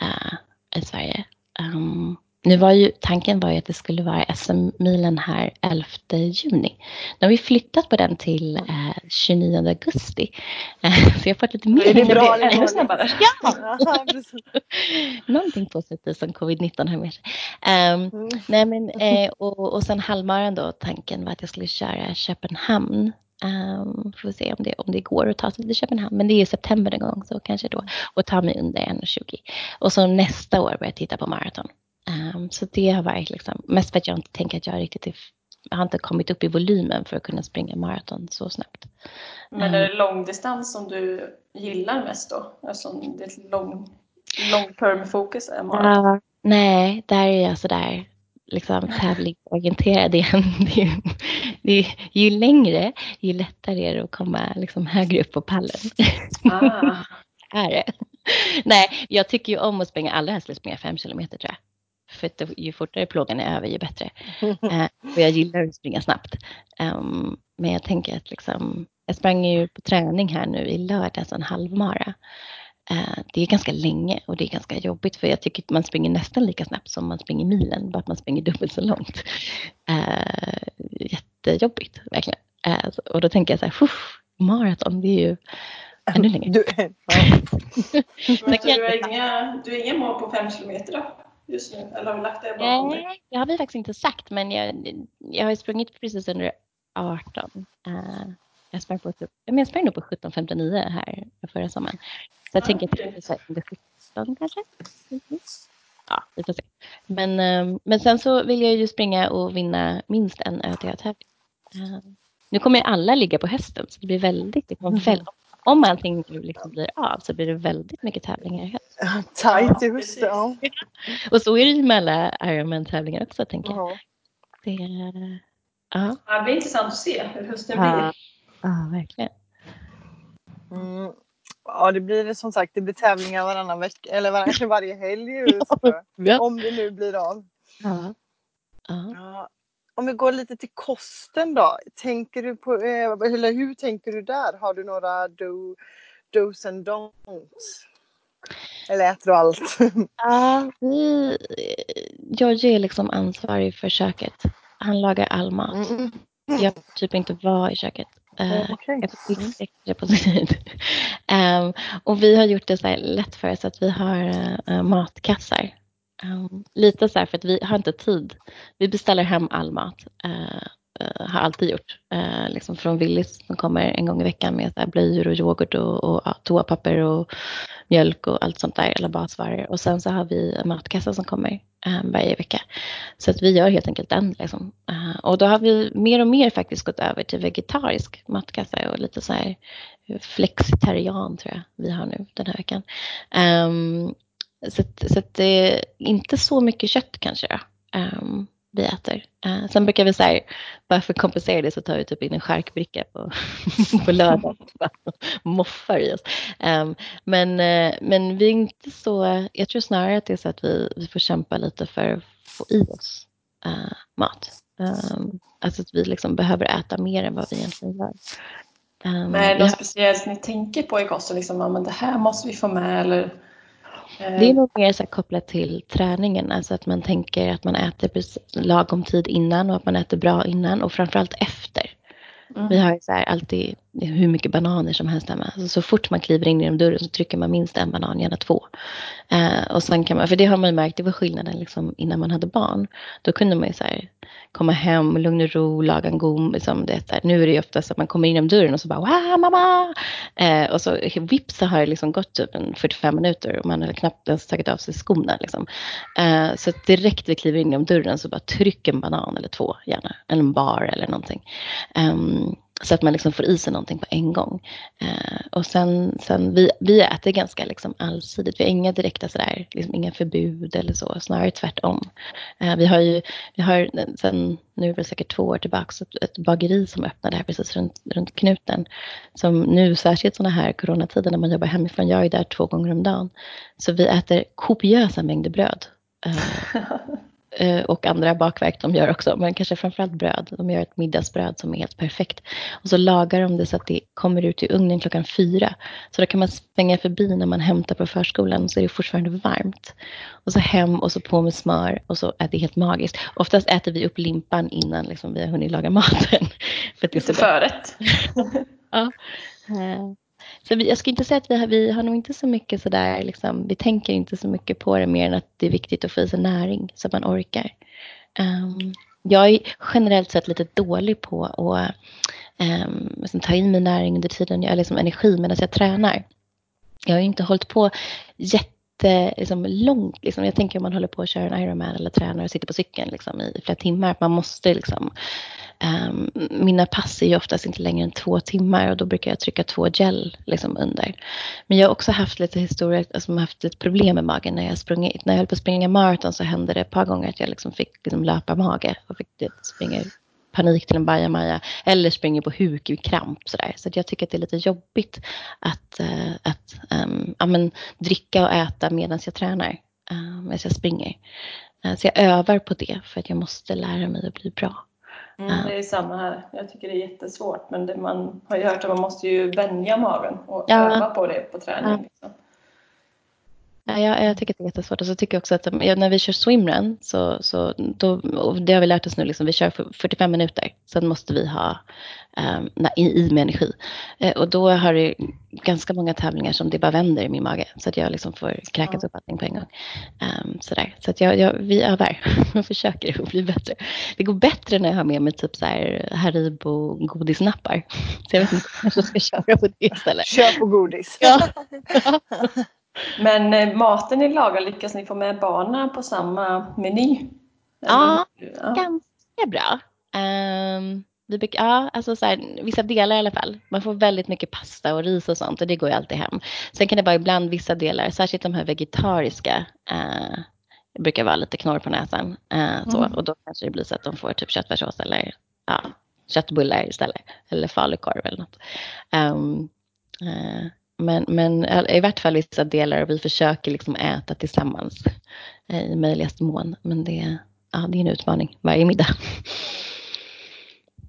eh, i Sverige. Um, nu var ju, tanken var ju att det skulle vara SM-milen här 11 juni. Nu har vi flyttat på den till eh, 29 augusti. så jag har fått lite mer. Är det bra ännu snabbare? Ja! Någonting positivt som covid-19 har med sig. Um, mm. nej men, eh, och, och sen halvmaran då, tanken var att jag skulle köra Köpenhamn Um, får se om det, om det går att ta sig till Köpenhamn. Men det är i september en gång så kanske då. Och ta mig under 1,20. Och så nästa år börjar jag titta på maraton. Um, så det har varit liksom, mest för att jag inte tänker att jag riktigt är, har inte kommit upp i volymen för att kunna springa maraton så snabbt. Men är det långdistans som du gillar mest då? Eftersom det är ett lång, long term fokus är maraton. Uh, nej, där är jag sådär liksom tävlingsorienterad igen. Det är, det är, ju längre, ju lättare är det att komma liksom högre upp på pallen. Ah. är det. Nej, jag tycker ju om att springa, allra helst springa fem kilometer tror jag. För att ju fortare plågan är över ju bättre. Eh, och jag gillar att springa snabbt. Um, men jag tänker att liksom, jag sprang ju på träning här nu i lördags en halvmara. Uh, det är ganska länge och det är ganska jobbigt för jag tycker att man springer nästan lika snabbt som man springer milen, bara att man springer dubbelt så långt. Uh, jättejobbigt, verkligen. Uh, och då tänker jag så här, maraton, det är ju ännu längre. Du, ja. Du, inga, du har inga mål på fem kilometer då? Just nu? Eller har vi lagt det bakom dig? Nej, det har vi faktiskt inte sagt, men jag, jag har sprungit precis under 18. Uh, eh, jag sprang, på, men jag sprang nog på 17.59 här förra sommaren. Så jag ah, tänker att det är under 17 kanske. Ja, vi får se. Men, uh, men sen så vill jag ju springa och vinna minst en ÖTÖ-tävling. Uh, nu kommer alla ligga på hösten så det blir väldigt, det kommer väldigt om allting liksom blir av så blir det väldigt mycket tävlingar i höst. Ja, tajt i höst, ja. Och så är det ju med alla Ironman-tävlingar också, tänker jag. Det, ja. det blir intressant att se hur hösten ja. blir. Ja, verkligen. Mm. Ja, det blir som sagt det blir tävlingar varannan vecka, eller var, varje helg just, ja. om det nu blir av. Ja. Ja om vi går lite till kosten då. Tänker du på, eh, eller hur tänker du där? Har du några do, dos and don'ts? Eller äter du allt? Ja, vi, jag är liksom ansvarig för köket. Han lagar all mat. Mm. Jag får typ inte vara i köket. Uh, okay. Jag fixa på tid. um, och vi har gjort det så lätt för oss att vi har uh, matkassar Um, lite så här för att vi har inte tid. Vi beställer hem all mat uh, uh, har alltid gjort. Uh, liksom från Willys som kommer en gång i veckan med så här, blöjor och yoghurt och, och toapapper och mjölk och allt sånt där, eller basvaror. Och sen så har vi en matkassa som kommer varje vecka. Så att vi gör helt enkelt den. Liksom. Uh, och då har vi mer och mer faktiskt gått över till vegetarisk matkassa och lite så här flexitarian tror jag vi har nu den här veckan. Um, så, så att det är inte så mycket kött kanske. Um, vi äter. Uh, sen brukar vi säga, bara för att kompensera det så tar vi typ in en charkbricka på, på lördag. Moffar i oss. Um, men, uh, men vi är inte så, jag tror snarare att det är så att vi, vi får kämpa lite för att få i oss uh, mat. Um, alltså att vi liksom behöver äta mer än vad vi egentligen gör. Um, men är det något speciellt ni tänker på i kosten? Liksom, ja, men det här måste vi få med eller det är nog mer så kopplat till träningen, alltså att man tänker att man äter lagom tid innan och att man äter bra innan och framförallt efter. Mm. Vi har så här alltid hur mycket bananer som helst hemma. Alltså så fort man kliver in genom dörren så trycker man minst en banan, gärna två. Eh, och sen kan man, för det har man ju märkt, det var skillnaden liksom innan man hade barn. Då kunde man ju så här, komma hem, lugn och ro, laga en god, liksom det, där. nu är det ju oftast att man kommer in genom dörren och så bara wow mamma! Eh, och så vips så har det liksom gått typ en 45 minuter och man har knappt ens tagit av sig skorna. Liksom. Eh, så direkt vi kliver in genom dörren så bara tryck en banan eller två gärna, eller en bar eller någonting. Um, så att man liksom får i sig någonting på en gång. Eh, och sen, sen vi, vi äter ganska liksom allsidigt. Vi har inga direkta sådär, liksom inga förbud eller så, snarare tvärtom. Eh, vi har ju, vi har sen, nu är det säkert två år tillbaka, ett, ett bageri som öppnade här precis runt, runt knuten. Som nu, särskilt sådana här coronatider när man jobbar hemifrån, jag är där två gånger om dagen. Så vi äter kopiösa mängder bröd. Eh, och andra bakverk de gör också, men kanske framförallt bröd. De gör ett middagsbröd som är helt perfekt. Och så lagar de det så att det kommer ut i ugnen klockan fyra. Så då kan man springa förbi när man hämtar på förskolan så är det fortfarande varmt. Och så hem och så på med smör och så är det helt magiskt. Oftast äter vi upp limpan innan liksom, vi har hunnit laga maten. För att det är så förrätt. ja. Så vi, jag skulle inte säga att vi har, vi har nog inte så mycket sådär, liksom, vi tänker inte så mycket på det mer än att det är viktigt att få i sig näring så att man orkar. Um, jag är generellt sett lite dålig på att um, liksom, ta in min näring under tiden jag har liksom energi medan jag tränar. Jag har inte hållit på jätte liksom, långt. Liksom. Jag tänker om man håller på att köra en Ironman eller tränar och sitter på cykeln liksom, i flera timmar. Att man måste liksom, Um, mina pass är ju oftast inte längre än två timmar och då brukar jag trycka två gel liksom under. Men jag har också haft lite historia, alltså haft ett problem med magen när jag sprungit. När jag höll på att springa maraton så hände det ett par gånger att jag liksom fick liksom löpa mage och fick springa ut panik till en bajamaja eller springer på huk i kramp sådär. Så jag tycker att det är lite jobbigt att, uh, att um, ja, men, dricka och äta medan jag tränar, uh, medan jag springer. Uh, så jag övar på det för att jag måste lära mig att bli bra. Mm, det är samma här. Jag tycker det är jättesvårt men det man har ju hört att man måste ju vänja magen och ja. öva på det på träning. Ja. Liksom. Ja, jag, jag, tycker det är jättesvårt. Och så tycker jag också att ja, när vi kör swimrun så, så då, det har vi lärt oss nu, liksom, vi kör 45 minuter. Sen måste vi ha um, i, i med energi. Uh, och då har det ganska många tävlingar som det bara vänder i min mage. Så att jag liksom får kräkas upp allting på en gång. Um, sådär. Så att jag, jag, vi övar och försöker att bli bättre. Det går bättre när jag har med mig typ så här Haribo godisnappar. Så jag vet inte, jag ska köra på det istället. Kör på godis. Ja. Men eh, maten ni lagar, lyckas ni få med barnen på samma meny? Ja, ja. ganska bra. Um, vi brukar, ja, alltså så här, vissa delar i alla fall. Man får väldigt mycket pasta och ris och sånt och det går ju alltid hem. Sen kan det vara ibland vissa delar, särskilt de här vegetariska, uh, brukar vara lite knorr på näsan. Uh, så, mm. Och då kanske det blir så att de får typ köttfärssås eller ja, köttbullar istället. Eller falukorv eller något. Um, uh, men, men i vart fall vissa delar och vi försöker liksom äta tillsammans eh, i möjligaste mån. Men det, ja, det är en utmaning varje middag.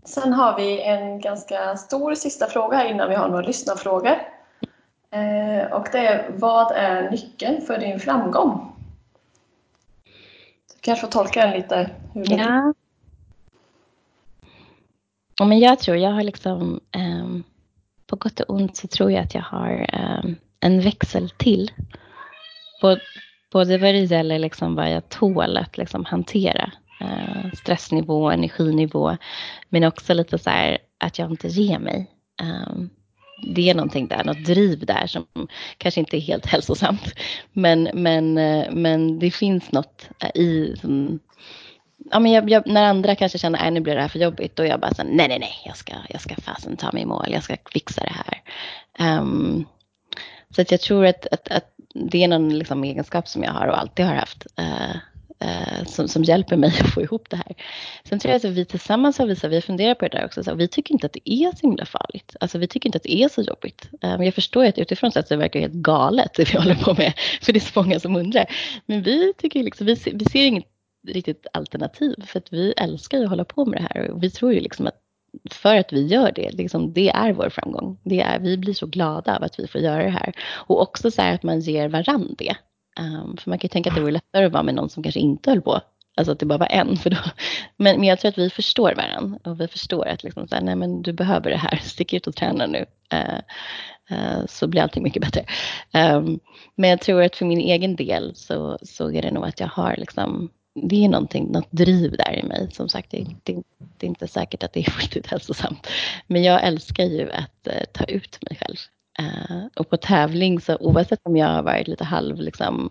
Sen har vi en ganska stor sista fråga här innan vi har några lyssnarfrågor. Eh, och det är, vad är nyckeln för din framgång? Du kanske får tolka den lite. Hur ja. ja. men jag tror jag har liksom um, på gott och ont så tror jag att jag har eh, en växel till. Både vad det gäller liksom vad jag tål att liksom hantera eh, stressnivå, energinivå. Men också lite så här att jag inte ger mig. Eh, det är någonting där, något driv där som kanske inte är helt hälsosamt. Men, men, men det finns något i som, ja, men jag, jag, när andra kanske känner att nu blir det här för jobbigt, då är jag bara så nej, nej, nej, jag ska, jag ska fasen ta mig i mål, jag ska fixa det här. Um, så att jag tror att, att, att det är någon liksom egenskap som jag har och alltid har haft. Uh, uh, som, som hjälper mig att få ihop det här. Sen tror jag att vi tillsammans har visat, vi funderar på det där också, så vi tycker inte att det är så himla farligt. Alltså vi tycker inte att det är så jobbigt. Men men jag förstår att utifrån sett så verkar det helt galet det vi håller på med, för det är så många som undrar. Men vi tycker liksom, vi, vi ser inget riktigt alternativ för att vi älskar ju att hålla på med det här och vi tror ju liksom att för att vi gör det, liksom, det är vår framgång. Det är, vi blir så glada av att vi får göra det här. Och också så här att man ger varandra det. Um, för man kan ju tänka att det vore lättare att vara med någon som kanske inte höll på. Alltså att det bara var en. För då. Men, men jag tror att vi förstår varandra. Och vi förstår att liksom så här, nej men du behöver det här. Stick ut och träna nu. Uh, uh, så blir allting mycket bättre. Um, men jag tror att för min egen del så, så är det nog att jag har liksom det är någonting, något driv där i mig. Som sagt, det, det, det är inte säkert att det är fullt hälsosamt. Men jag älskar ju att eh, ta ut mig själv. Eh, och på tävling, så oavsett om jag har varit lite halv, liksom,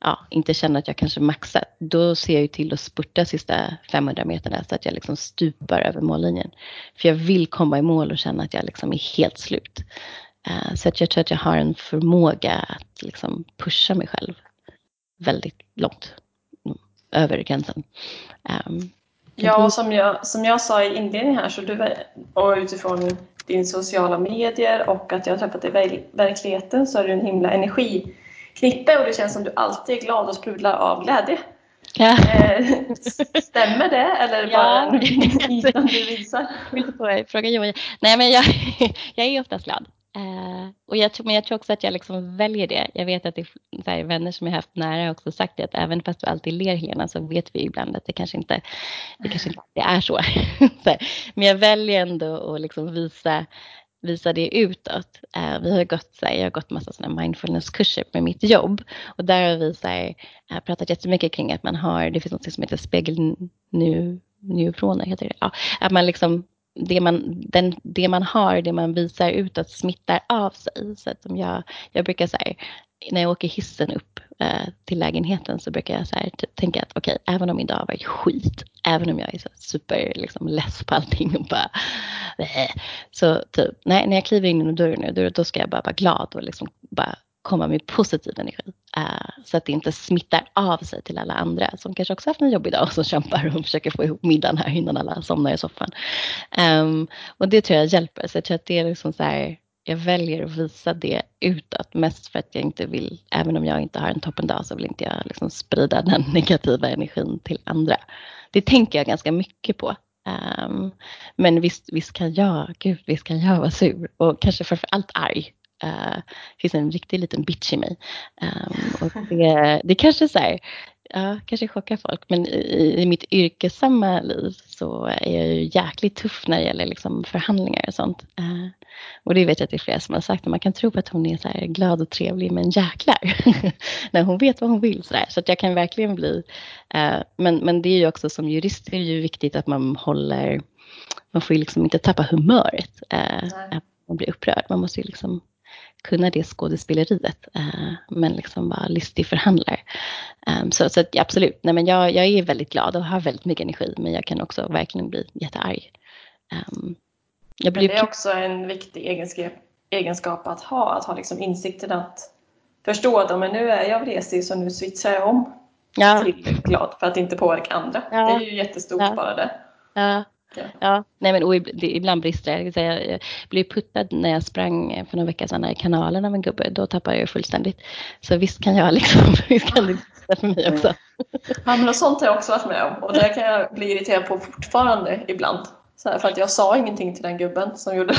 ja, inte känner att jag kanske maxat, då ser jag ju till att spurta sista 500 meterna så att jag liksom stupar över mållinjen. För jag vill komma i mål och känna att jag liksom är helt slut. Eh, så att jag tror att jag har en förmåga att liksom pusha mig själv väldigt långt över gränsen. Um, ja, och som jag, som jag sa i inledningen här, så du, och utifrån din sociala medier och att jag har träffat dig i verkligheten så är du en himla energiknippe och det känns som du alltid är glad och sprudlar av glädje. Ja. Eh, stämmer det eller bara ja. en du visar? Fråga Joey. Nej men jag, jag är oftast glad. Och jag tror, men jag tror också att jag liksom väljer det. Jag vet att det är här, vänner som jag haft nära också sagt det att även fast du alltid ler Helena så vet vi ibland att det kanske inte, det kanske inte det är så. så men jag väljer ändå att liksom visa, visa det utåt. Uh, vi har gått, så här, jag har gått massa sådana mindfulnesskurser med mitt jobb och där har vi så här, uh, pratat jättemycket kring att man har, det finns något som heter spegel nu, neuroner heter det. Ja, att man liksom det man, den, det man har, det man visar utåt smittar av sig. Så att om jag, jag brukar säga, när jag åker hissen upp eh, till lägenheten så brukar jag så här, tänka att okej, okay, även om idag har varit skit, även om jag är så super liksom, less på allting och bara äh, så typ, nej, när jag kliver in genom dörren nu, då, då ska jag bara vara glad och liksom bara komma med positiv energi. Uh, så att det inte smittar av sig till alla andra som kanske också haft en jobbig dag och som kämpar och försöker få ihop middagen här innan alla somnar i soffan. Um, och det tror jag hjälper. Så jag tror att det är liksom så här, jag väljer att visa det utåt mest för att jag inte vill, även om jag inte har en toppendag så vill inte jag liksom sprida den negativa energin till andra. Det tänker jag ganska mycket på. Um, men visst, visst kan jag, gud visst kan jag vara sur och kanske framför allt arg Uh, det finns en riktig liten bitch i mig. Um, och det, det kanske så här, ja, kanske chockar folk, men i, i mitt yrkessamma liv så är jag ju jäkligt tuff när det gäller liksom förhandlingar och sånt. Uh, och det vet jag att det är flera som har sagt, man kan tro på att hon är så här glad och trevlig, men jäklar, när hon vet vad hon vill. Så, där. så att jag kan verkligen bli, uh, men, men det är ju också som jurist är det ju viktigt att man håller, man får ju liksom inte tappa humöret. att man blir upprörd. Man måste ju liksom kunna det skådespeleriet, eh, men liksom vara listig förhandlare. Um, så, så att, absolut, Nej, men jag, jag är väldigt glad och har väldigt mycket energi, men jag kan också verkligen bli jättearg. Um, jag blir... Men det är också en viktig egenskap, egenskap att ha, att ha liksom insikten att förstå att men nu är jag vresig så nu switchar jag om ja. till glad för att inte påverka andra. Ja. Det är ju jättestort ja. bara det. Ja. Ja. nej men ibland brister det. Jag, säga, jag blev puttad när jag sprang för några veckor sedan i kanalen av en gubbe. Då tappade jag fullständigt. Så visst kan jag liksom, visst kan det brista för mig också. Ja men sånt har jag också varit med om och det kan jag bli irriterad på fortfarande ibland. Så här, för att jag sa ingenting till den gubben som gjorde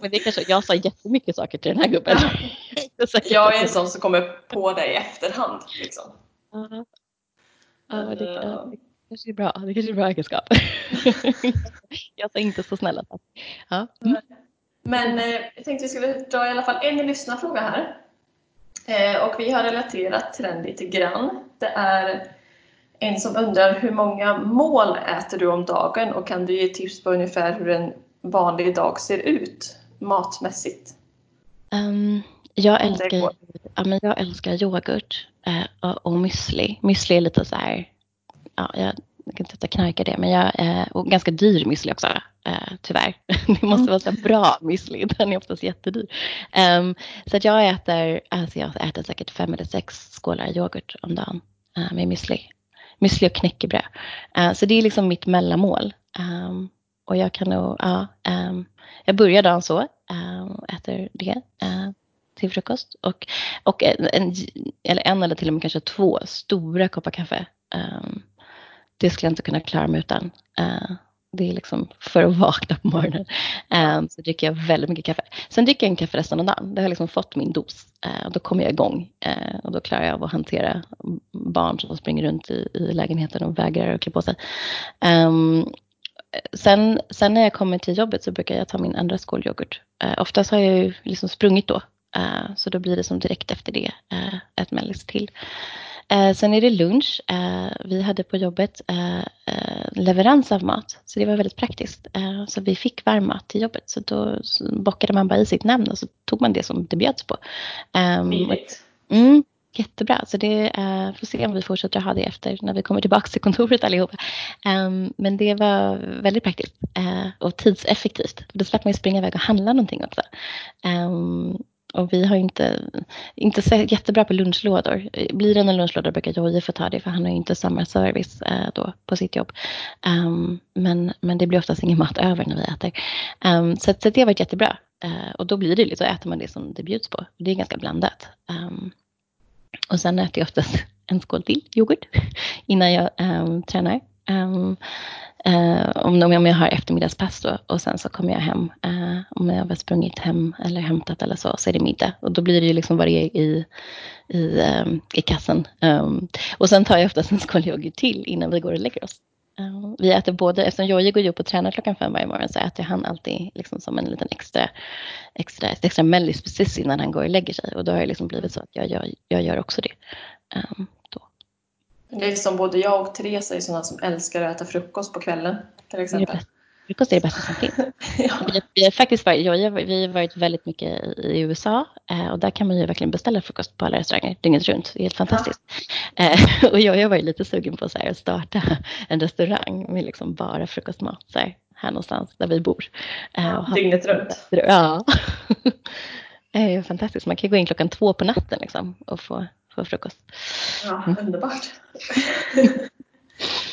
Men det kanske, jag sa jättemycket saker till den här gubben. jag är en sån som kommer på det i efterhand. Liksom. Uh -huh. Ja, det, det, kanske är bra. Det kanske är bra egenskap. jag tar inte så snälla ja. Mm. Men eh, jag tänkte vi skulle dra i alla fall en lyssnarfråga här. Eh, och vi har relaterat till den lite grann. Det är en som undrar hur många mål äter du om dagen och kan du ge tips på ungefär hur en vanlig dag ser ut matmässigt? Um, jag, älskar, ja, men jag älskar yoghurt eh, och, och müsli. Müsli är lite så här, ja, jag, jag kan inte knarka det, men jag, eh, och ganska dyr müsli också, eh, tyvärr. Det måste vara så bra müsli, den är oftast jättedyr. Um, så att jag äter, alltså jag äter säkert fem eller sex skålar yoghurt om dagen uh, med müsli. Müsli och knäckebröd. Så det är liksom mitt mellanmål. Um, och jag kan nog, ja, um, jag börjar dagen så, äter det till frukost. Och, och en, eller en eller till och med kanske två stora koppar kaffe. Um, det skulle jag inte kunna klara mig utan. Uh, det är liksom för att vakna på morgonen. Um, så dricker jag väldigt mycket kaffe. Sen dricker jag en kaffe resten av dagen. Det har liksom fått min dos. Uh, och då kommer jag igång. Uh, och då klarar jag av att hantera barn som springer runt i, i lägenheten och vägrar att klä på sig. Um, sen, sen när jag kommer till jobbet så brukar jag ta min andra skål yoghurt. Uh, oftast har jag ju liksom sprungit då. Uh, så då blir det som direkt efter det uh, ett mellis till. Uh, sen är det lunch. vi hade på jobbet leverans av mat. Så det var väldigt praktiskt. så vi fick varm mat till jobbet. Så då bockade man bara i sitt namn och så tog man det som det bjöds på. Um, mm, Jättebra, så det uh, får se om vi fortsätter ha det efter när vi kommer tillbaka till kontoret allihopa. Um, men det var väldigt praktiskt uh, och tidseffektivt. Då slapp man ju springa iväg och handla någonting också. Um, och vi har inte, inte sett jättebra på lunchlådor. Blir det en lunchlåda brukar Jojje få ta det för han har ju inte samma service eh, då på sitt jobb. Um, men, men det blir oftast ingen mat över när vi äter. Um, så, så det har varit jättebra. Uh, och då blir det lite, så äter man det som det bjuds på. Det är ganska blandat. Um, och sen äter jag oftast en skål till yoghurt innan jag um, tränar. Um, uh, om, om jag har eftermiddagspass då och sen så kommer jag hem. Uh, om jag har sprungit hem eller hämtat eller så, så är det middag. Och då blir det ju liksom vad det är i, i, um, i kassen. Ehm, och sen tar jag oftast en skål yoghurt till innan vi går och lägger oss. Uh, vi äter både, eftersom Jojje går upp och tränar klockan fem varje morgon så äter han alltid liksom som en liten extra, extra, extra mellis precis innan han går och lägger sig. Och då har det liksom blivit så att jag, jag, jag gör också det. Um. Det är liksom både jag och Therese är sådana som älskar att äta frukost på kvällen till exempel. Frukost är det bästa som finns. ja. vi, vi, har faktiskt varit, jag, vi har varit väldigt mycket i USA eh, och där kan man ju verkligen beställa frukost på alla restauranger dygnet runt. Det är helt fantastiskt. Ja. Eh, och jag har varit lite sugen på så här, att starta en restaurang med liksom bara frukostmat så här, här någonstans där vi bor. Eh, dygnet runt? Ja. det är fantastiskt. Man kan gå in klockan två på natten liksom, och få, få frukost. Ja, underbart.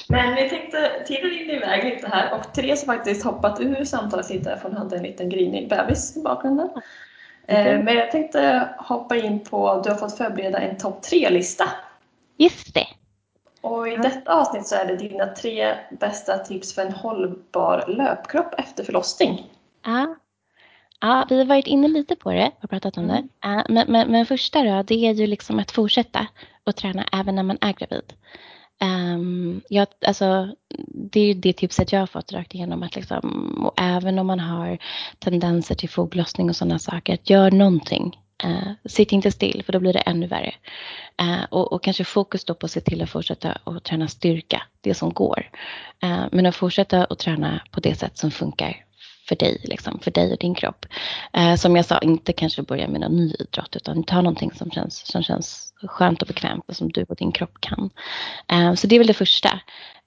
Men vi tänkte, tiden rinner iväg lite här och Therese har faktiskt hoppat ur samtalet lite för hon hade en liten grinig bebis i bakgrunden. Mm. Men jag tänkte hoppa in på, du har fått förbereda en topp tre-lista. Just det. Och i detta avsnitt så är det dina tre bästa tips för en hållbar löpkropp efter förlossning. Ja, ja vi har varit inne lite på det och pratat om mm. det. Men, men, men första då, det är ju liksom att fortsätta att träna även när man är gravid. Um, jag, alltså, det är det tipset jag har fått rakt igenom. Att liksom, och även om man har tendenser till foglossning och sådana saker, att gör någonting. Uh, sitt inte still för då blir det ännu värre. Uh, och, och, kanske fokus då på att se till att fortsätta att träna styrka, det som går. Uh, men att fortsätta att träna på det sätt som funkar för dig, liksom, för dig och din kropp. Eh, som jag sa, inte kanske börja med någon ny idrott utan ta någonting som känns, som känns skönt och bekvämt och som du och din kropp kan. Eh, så det är väl det första.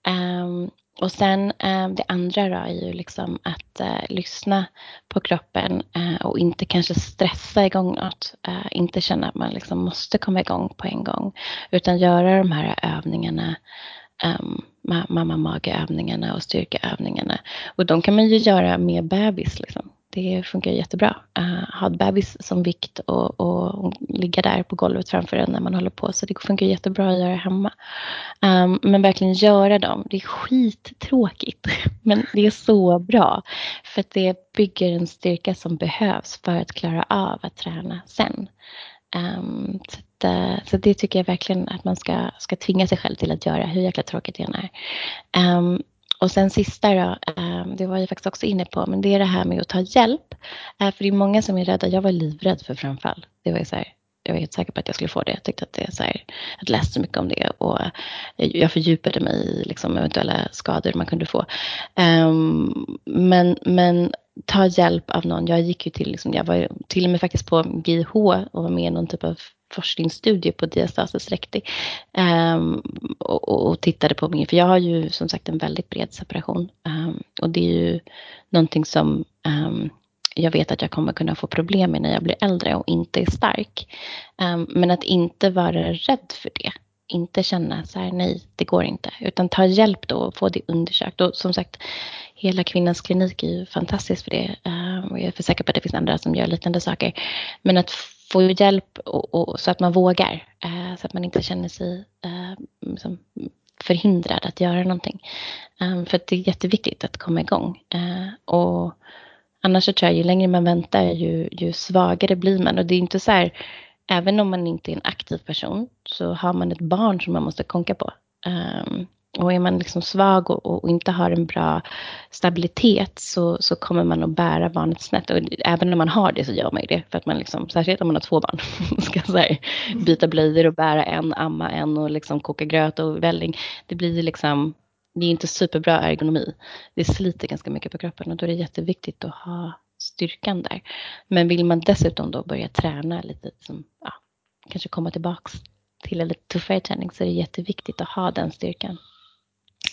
Eh, och sen eh, det andra då är ju liksom att eh, lyssna på kroppen eh, och inte kanske stressa igång något. Eh, inte känna att man liksom måste komma igång på en gång. Utan göra de här övningarna ehm, mamma-mage-övningarna och styrkeövningarna. Och de kan man ju göra med bebis. Liksom. Det funkar jättebra. Uh, ha bebis som vikt och, och, ligga där på golvet framför en när man håller på. Så det funkar jättebra att göra hemma. Um, men verkligen göra dem. Det är skittråkigt. Men det är så bra. För att det bygger en styrka som behövs för att klara av att träna sen. Um, så, att, eh, så, det tycker jag verkligen att man ska, ska tvinga sig själv till att göra, hur jäkla tråkigt det än är. Um, och sen sista då, um, det var jag faktiskt också inne på, men det är det här med att ta hjälp. Uh, för det är många som är rädda, jag var livrädd för framfall. Det var ju så här, jag var helt säker på att jag skulle få det. Jag tyckte att det är så här, jag läste så mycket om det och jag fördjupade mig i liksom eventuella skador man kunde få. Um, men, men ta hjälp av någon. Jag gick ju till, liksom, jag var till och med faktiskt på GH och var med i någon typ av forskningsstudie på diastasis recti um, ehm, och, och, tittade på min, för jag har ju som sagt en väldigt bred separation um, och det är ju någonting som um, jag vet att jag kommer kunna få problem med när jag blir äldre och inte är stark. men att inte vara rädd för det. Inte känna så här, nej, det går inte. Utan ta hjälp då och få det undersökt. Och som sagt, hela Kvinnans klinik är ju fantastisk för det. och jag är för säker på att det finns andra som gör liknande saker. Men att få hjälp och, och, så att man vågar. Eh, så att man inte känner sig eh, liksom förhindrad att göra någonting. Eh, för det är jätteviktigt att komma igång. Eh, och annars så tror jag ju längre man väntar ju, ju svagare blir man. Och det är inte så här, även om man inte är en aktiv person så har man ett barn som man måste konka på. Um, och är man liksom svag och, och, inte har en bra stabilitet så, så kommer man att bära barnet snett. Och även när man har det så gör man ju det. För att man liksom, särskilt om man har två barn, ska så här, byta blöjor och bära en, amma en och liksom koka gröt och välling. Det blir liksom, det är inte superbra ergonomi. Det sliter ganska mycket på kroppen och då är det jätteviktigt att ha styrkan där. Men vill man dessutom då börja träna lite, som, ja, kanske komma tillbaks till en lite tuffare träning så är det jätteviktigt att ha den styrkan.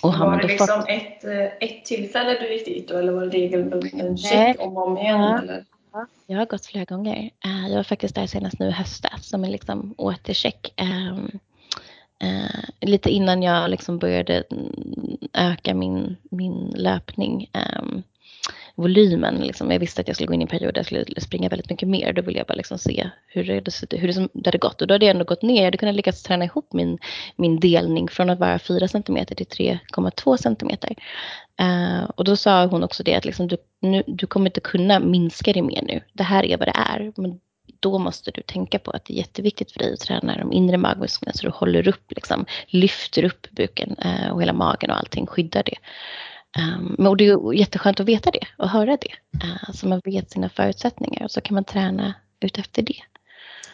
Och var det liksom fått... ett, eh, ett tillfälle du gick dit då, eller var det regelbunden check om och om igen? Ja. Eller? Jag har gått flera gånger. Eh, jag var faktiskt där senast nu i höstas som en liksom återcheck. Ehm, eh, lite innan jag liksom började mm, öka min, min löpning. Volymen. Liksom. Jag visste att jag skulle gå in i en period där jag skulle springa väldigt mycket mer. Då ville jag bara liksom se hur det, hur det, det hade gått. Och då hade jag ändå gått ner. Jag hade kunnat lyckas träna ihop min, min delning från att vara 4 cm till 3,2 cm. Uh, och då sa hon också det att liksom, du, nu, du kommer inte kunna minska det mer nu. Det här är vad det är. Men då måste du tänka på att det är jätteviktigt för dig att träna de inre magmusklerna så du håller upp, liksom, lyfter upp buken eh, och hela magen och allting, skyddar det. Um, men det är jätteskönt att veta det och höra det. Uh, så man vet sina förutsättningar och så kan man träna utefter det.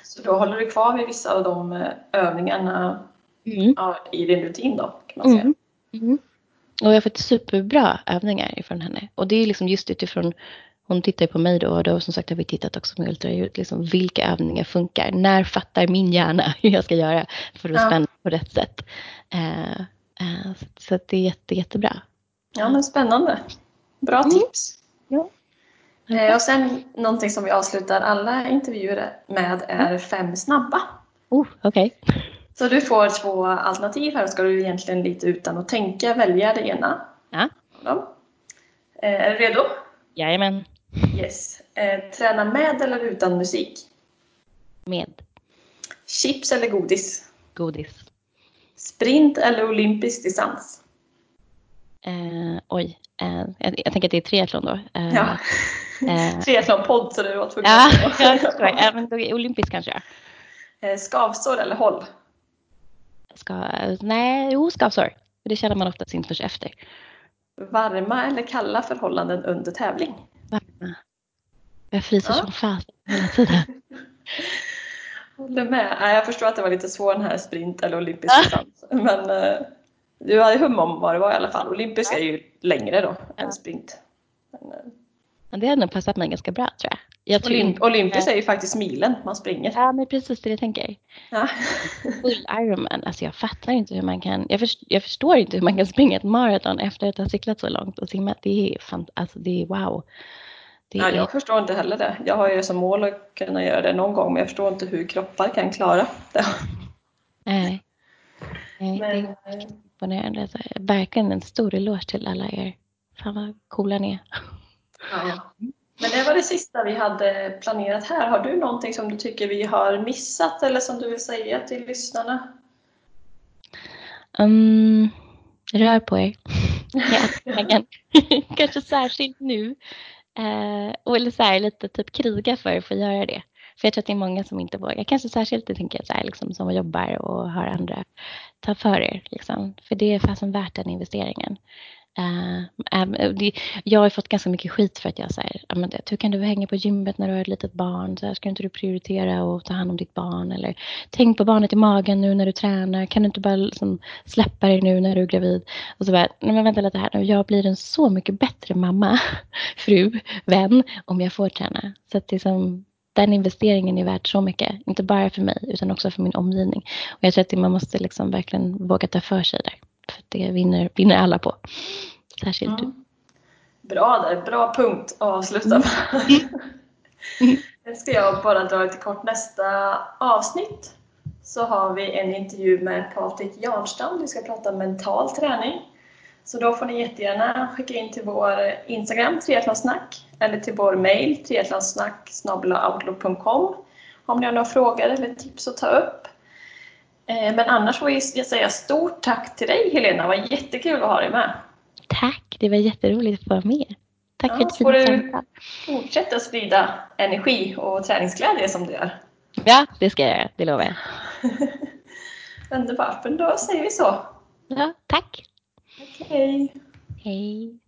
Så då håller du kvar vid vissa av de eh, övningarna mm. i din rutin då? Kan man säga. Mm. Mm. Och jag har fått superbra övningar ifrån henne. Och det är liksom just utifrån, hon tittar på mig då och då som sagt har vi tittat också med ultraljud, liksom vilka övningar funkar? När fattar min hjärna hur jag ska göra för att ja. spänna på rätt sätt? Uh, uh, så, så det är jätte, jättebra. Ja men spännande. Bra mm. tips. Ja. Eh, och sen någonting som vi avslutar alla intervjuer med är fem snabba. Oh, okay. Så du får två alternativ här ska du egentligen lite utan att tänka välja det ena. Ja. ja. Eh, är du redo? Jajamän. Yes. Eh, träna med eller utan musik? Med. Chips eller godis? Godis. Sprint eller olympisk distans? Eh, oj, eh, jag, jag, tänker att det är triathlon då. Eh, ja. Eh, Triathlonpodd så du var tvungen ja, att ja, ja, men då är olympisk kanske. Eh, skavsår eller håll? Ska, nej, jo skavsår. Det känner man oftast inte först efter. Varma eller kalla förhållanden under tävling? Varma. Jag fryser ja. som fan hela tiden. Håller med. Jag förstår att det var lite svår den här sprint eller olympisk distans. Men eh, du hade hum om vad det var i alla fall. Olympisk är ju längre då ja. än sprint. Men, eh, det hade nog passat mig ganska bra tror jag. jag Olymp Olympisk är ju faktiskt milen man springer. Ja men precis det jag tänker. Ja. Full Ironman, alltså jag fattar inte hur man kan, jag, först, jag, förstår inte hur man kan springa ett maraton efter att ha cyklat så långt och simmat. Det är, fan, alltså det är wow. Det ja, jag förstår inte heller det. Jag har ju som mål att kunna göra det någon gång men jag förstår inte hur kroppar kan klara det. Nej. Nej, men, det imponerande. Så verkligen en stor eloge till alla er. Fan vad coola ni är. Ja. Men det var det sista vi hade planerat här. Har du någonting som du tycker vi har missat eller som du vill säga till lyssnarna? Um, rör på er. Ja, Kanske särskilt nu. Och eller så här, lite typ kriga för att få göra det. För jag tror att det är många som inte vågar. Kanske särskilt det tänker jag så här, liksom, som jobbar och har andra. Ta för er. Liksom. För det är fasen värt den investeringen. Uh, jag har fått ganska mycket skit för att jag säger, hur kan du hänga på gymmet när du har ett litet barn? Så här, ska inte du prioritera och ta hand om ditt barn? Eller tänk på barnet i magen nu när du tränar. Kan du inte bara liksom, släppa dig nu när du är gravid? Och så bara, nej men vänta lite här nu. Jag blir en så mycket bättre mamma, fru, vän om jag får träna. Så att liksom, den investeringen är värd så mycket. Inte bara för mig utan också för min omgivning. Och jag tror att man måste liksom verkligen våga ta för sig där. För det vinner, vinner alla på. Särskilt du. Mm. Bra där, bra punkt att avsluta med. Mm. Nu ska jag bara dra lite kort nästa avsnitt. Så har vi en intervju med Patrik Jarnstam. Vi ska prata mental träning. Så då får ni jättegärna skicka in till vår Instagram, triathlonsnack, eller till vår mail, triathlonsnack om ni har några frågor eller tips att ta upp. Eh, men annars vill jag säga stort tack till dig Helena, det var jättekul att ha dig med. Tack, det var jätteroligt att få vara med. Tack ja, för fint samtal. fortsätta sprida energi och träningsglädje som du gör. Ja, det ska jag göra, det lovar jag. Underbart, men då säger vi så. Ja, tack. Okej. Okay. Hej.